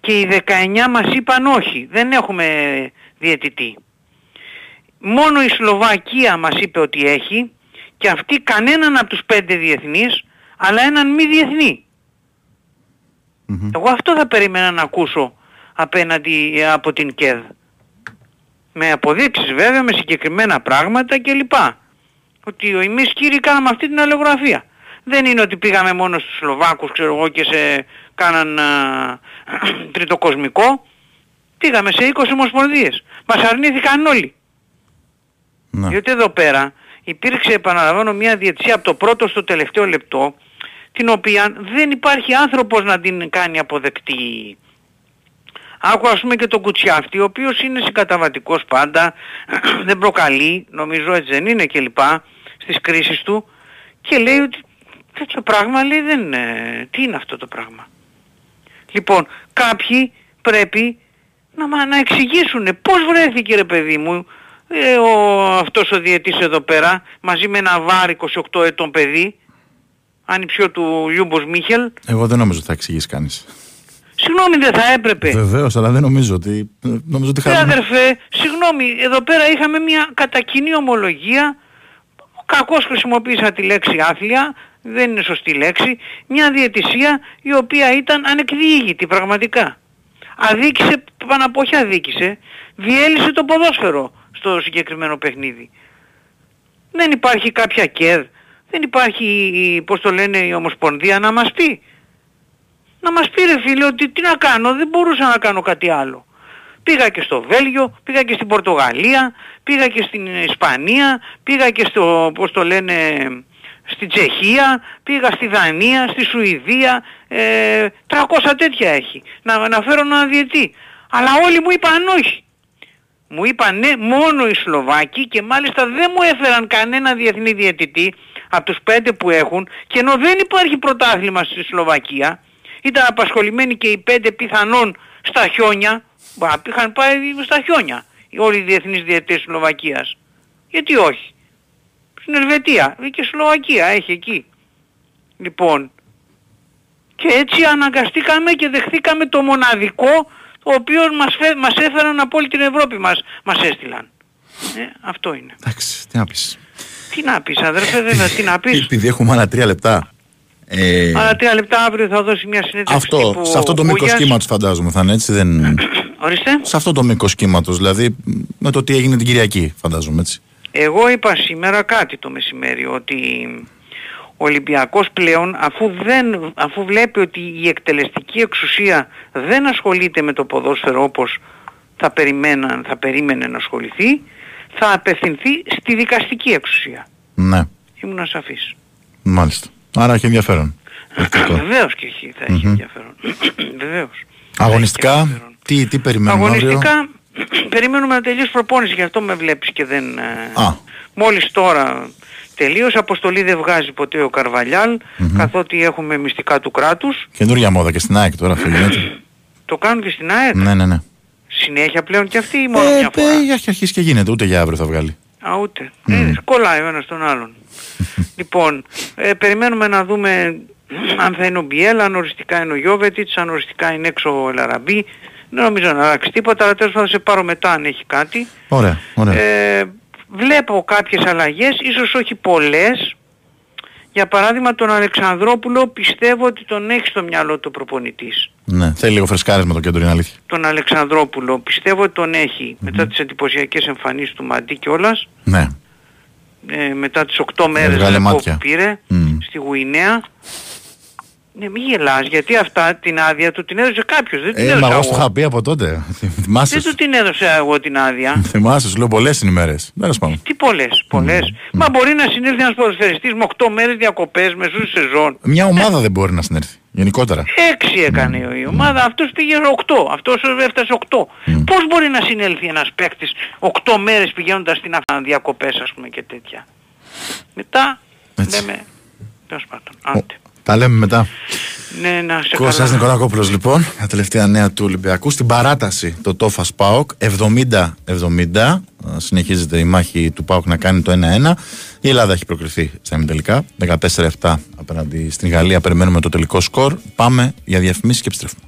και οι 19 μας είπαν όχι, δεν έχουμε διαιτητή. Μόνο η Σλοβακία μας είπε ότι έχει και αυτή κανέναν από τους πέντε διεθνείς, αλλά έναν μη διεθνή. Εγώ αυτό θα περίμενα να ακούσω απέναντι ε, από την ΚΕΔ. Με αποδείξεις βέβαια, με συγκεκριμένα πράγματα κλπ. Ότι εμείς κύριοι κάναμε αυτή την αλληλογραφία. Δεν είναι ότι πήγαμε μόνο στους Σλοβάκους ξέρω εγώ και σε κάναν α, [clears throat] τριτοκοσμικό. Πήγαμε σε 20 ομοσπονδίες. Μας αρνήθηκαν όλοι. Ναι. Διότι εδώ πέρα υπήρξε επαναλαμβάνω μια διετησία από το πρώτο στο τελευταίο λεπτό την οποία δεν υπάρχει άνθρωπος να την κάνει αποδεκτή. Άκου ας πούμε και τον Κουτσιάφτη, ο οποίος είναι συγκαταβατικός πάντα, [clears throat] δεν προκαλεί, νομίζω έτσι δεν είναι κλπ. στις κρίσεις του και λέει ότι τέτοιο πράγμα λέει δεν είναι, τι είναι αυτό το πράγμα; Λοιπόν, κάποιοι πρέπει να, μα- να εξηγήσουν πώς βρέθηκε ρε παιδί μου ε, ο, αυτός ο διετής εδώ πέρα μαζί με ένα βάρ 28 ετών παιδί ανιψιό του Λιούμπος Μίχελ Εγώ δεν νομίζω ότι θα εξηγήσει κανείς. Συγγνώμη δεν θα έπρεπε. Βεβαίως, αλλά δεν νομίζω ότι. Νομίζω ότι Ε, χαρούμε. αδερφέ, συγγνώμη, εδώ πέρα είχαμε μια κατά κοινή ομολογία, κακώς χρησιμοποίησα τη λέξη άθλια, δεν είναι σωστή λέξη, μια διαιτησία η οποία ήταν ανεκδιήγητη πραγματικά. Αδίκησε, πάνω από όχι αδίκησε, διέλυσε το ποδόσφαιρο στο συγκεκριμένο παιχνίδι. Δεν υπάρχει κάποια ΚΕΔ, δεν υπάρχει, η- πώς το λένε, η Ομοσπονδία να μας πει. Να μας πει ρε φίλε ότι τι να κάνω, δεν μπορούσα να κάνω κάτι άλλο. Πήγα και στο Βέλγιο, πήγα και στην Πορτογαλία, πήγα και στην Ισπανία, πήγα και στο, πώς το λένε, στη Τσεχία, πήγα στη Δανία, στη Σουηδία, ε, 300 τέτοια έχει. Να, να φέρω έναν διετή. Αλλά όλοι μου είπαν όχι. Μου είπαν ναι μόνο οι Σλοβάκοι και μάλιστα δεν μου έφεραν κανένα διεθνή διαιτητή από τους πέντε που έχουν και ενώ δεν υπάρχει πρωτάθλημα στη Σλοβακία ήταν απασχολημένοι και οι πέντε πιθανόν στα χιόνια Μπα, είχαν πάει στα χιόνια οι όλοι οι διεθνείς διαιτητές της Σλοβακίας γιατί όχι; Στην Ελβετία ή και Σλοβακία έχει εκεί λοιπόν και έτσι αναγκαστήκαμε και δεχθήκαμε το μοναδικό το οποίο μας, φε- μας έφεραν από όλη την Ευρώπη μας, μας έστειλαν. Ε, αυτό είναι. Εντάξει, τι να πεις. Τι να πεις αδερφέ, δεν τι να πεις. Επειδή έχουμε άλλα τρία λεπτά. Ε, Αλλά τρία λεπτά αύριο θα δώσει μια συνέντευξη αυτό, τύπου σε αυτό το μήκος Κούγιας. κύματος φαντάζομαι θα είναι έτσι. Δεν... Ορίστε. σε αυτό το μήκος κύματος, δηλαδή με το τι έγινε την Κυριακή, φαντάζομαι έτσι. Εγώ είπα σήμερα κάτι το μεσημέρι ότι ο Ολυμπιακός πλέον αφού, δεν, αφού βλέπει ότι η εκτελεστική εξουσία δεν ασχολείται με το ποδόσφαιρο όπως θα, περιμέναν, θα περίμενε να ασχοληθεί θα απευθυνθεί στη δικαστική εξουσία. Ναι, Ήμουν ασαφής. μάλιστα. Άρα έχει ενδιαφέρον. Λογικό. [coughs] Βεβαίως και έχει, θα έχει Μμμ. ενδιαφέρον. [coughs] Βεβαίως. Αγωνιστικά, τι, τι περιμένουμε αύριο; Αγωνιστικά [coughs] περιμένουμε να τελειώσει προπόνηση, γι' αυτό με βλέπεις και δεν... ε, Α. Μόλις τώρα τελείωσε, αποστολή δεν βγάζει ποτέ ο καρβαλιαλ καθότι έχουμε μυστικά του κράτους. Καινούργια μόδα και στην ΑΕΚ τώρα αυτό γίνεται. Το κάνουν και στην ΑΕΚ; ναι, ναι, ναι. Συνέχεια πλέον και αυτή ή μόνο Ε, μια φορά; ε, έχει αρχίσει και γίνεται, ούτε για αύριο θα βγάλει. Α, ούτε. Ε, κολλάει ο ένας τον άλλον. [laughs] λοιπόν, ε, περιμένουμε να δούμε αν θα είναι ο Μπιέλ, αν οριστικά είναι ο Γιώβετιτς, αν οριστικά είναι έξω ο Ελαραμπή. Δεν νομίζω να αλλάξει τίποτα, αλλά τέλος πάντων θα σε πάρω μετά αν έχει κάτι. Ωραία, ωραία. Ε, βλέπω κάποιες αλλαγές, ίσως όχι πολλές. Για παράδειγμα τον Αλεξανδρόπουλο πιστεύω ότι τον έχει στο μυαλό του ο προπονητής. Ναι, θέλει λίγο φρεσκάρισμα το κέντρο, είναι αλήθεια. Τον Αλεξανδρόπουλο πιστεύω ότι τον έχει μετά τις εντυπωσιακές εμφανίσεις του Μαντί κιόλας. Ναι. Ε, μετά τις 8 μέρες Έβγαλε λεπτό μάτια. που πήρε Μμ. στη Γουινέα. Ναι, μη γελάς, γιατί αυτά την άδεια του την έδωσε κάποιος, δεν την Ε, μα έδωσα εγώ στο εγώ. είχα πει από τότε. [laughs] Θυμάσαι. Δεν του την έδωσα εγώ την άδεια. Θυμάσαι, σου λέω πολλές είναι οι μέρες. Τέλο πάντων. Τι πολλές, πολλές. Μα μπορεί να συνέλθει ένας ποδοσφαιριστής με 8 μέρες διακοπές μεσού στη σεζόν. Μια ομάδα δεν μπορεί να συνέρθει. Γενικότερα. Έξι έκανε η ομάδα, αυτός πήγε 8, αυτός έφτασε 8. Πώς μπορεί να συνέλθει ένας παίκτης 8 μέρες πηγαίνοντας στην αφ- διακοπές ας πούμε και τέτοια. Μετά λέμε, τέλος πάντων, άντε. Τα λέμε μετά. Ναι, να σε Κώστας καλά. Νικολακόπουλος λοιπόν, τα τελευταία νέα του Ολυμπιακού. Στην παράταση το Τόφας ΠΑΟΚ 70-70. Ε, Συνεχίζεται η μάχη του ΠΑΟΚ να κάνει το 1-1. Η Ελλάδα έχει προκριθεί στα ημιτελικά. 14-7 απέναντι στην Γαλλία. Περιμένουμε το τελικό σκορ. Πάμε για διαφημίσεις και επιστρέφουμε.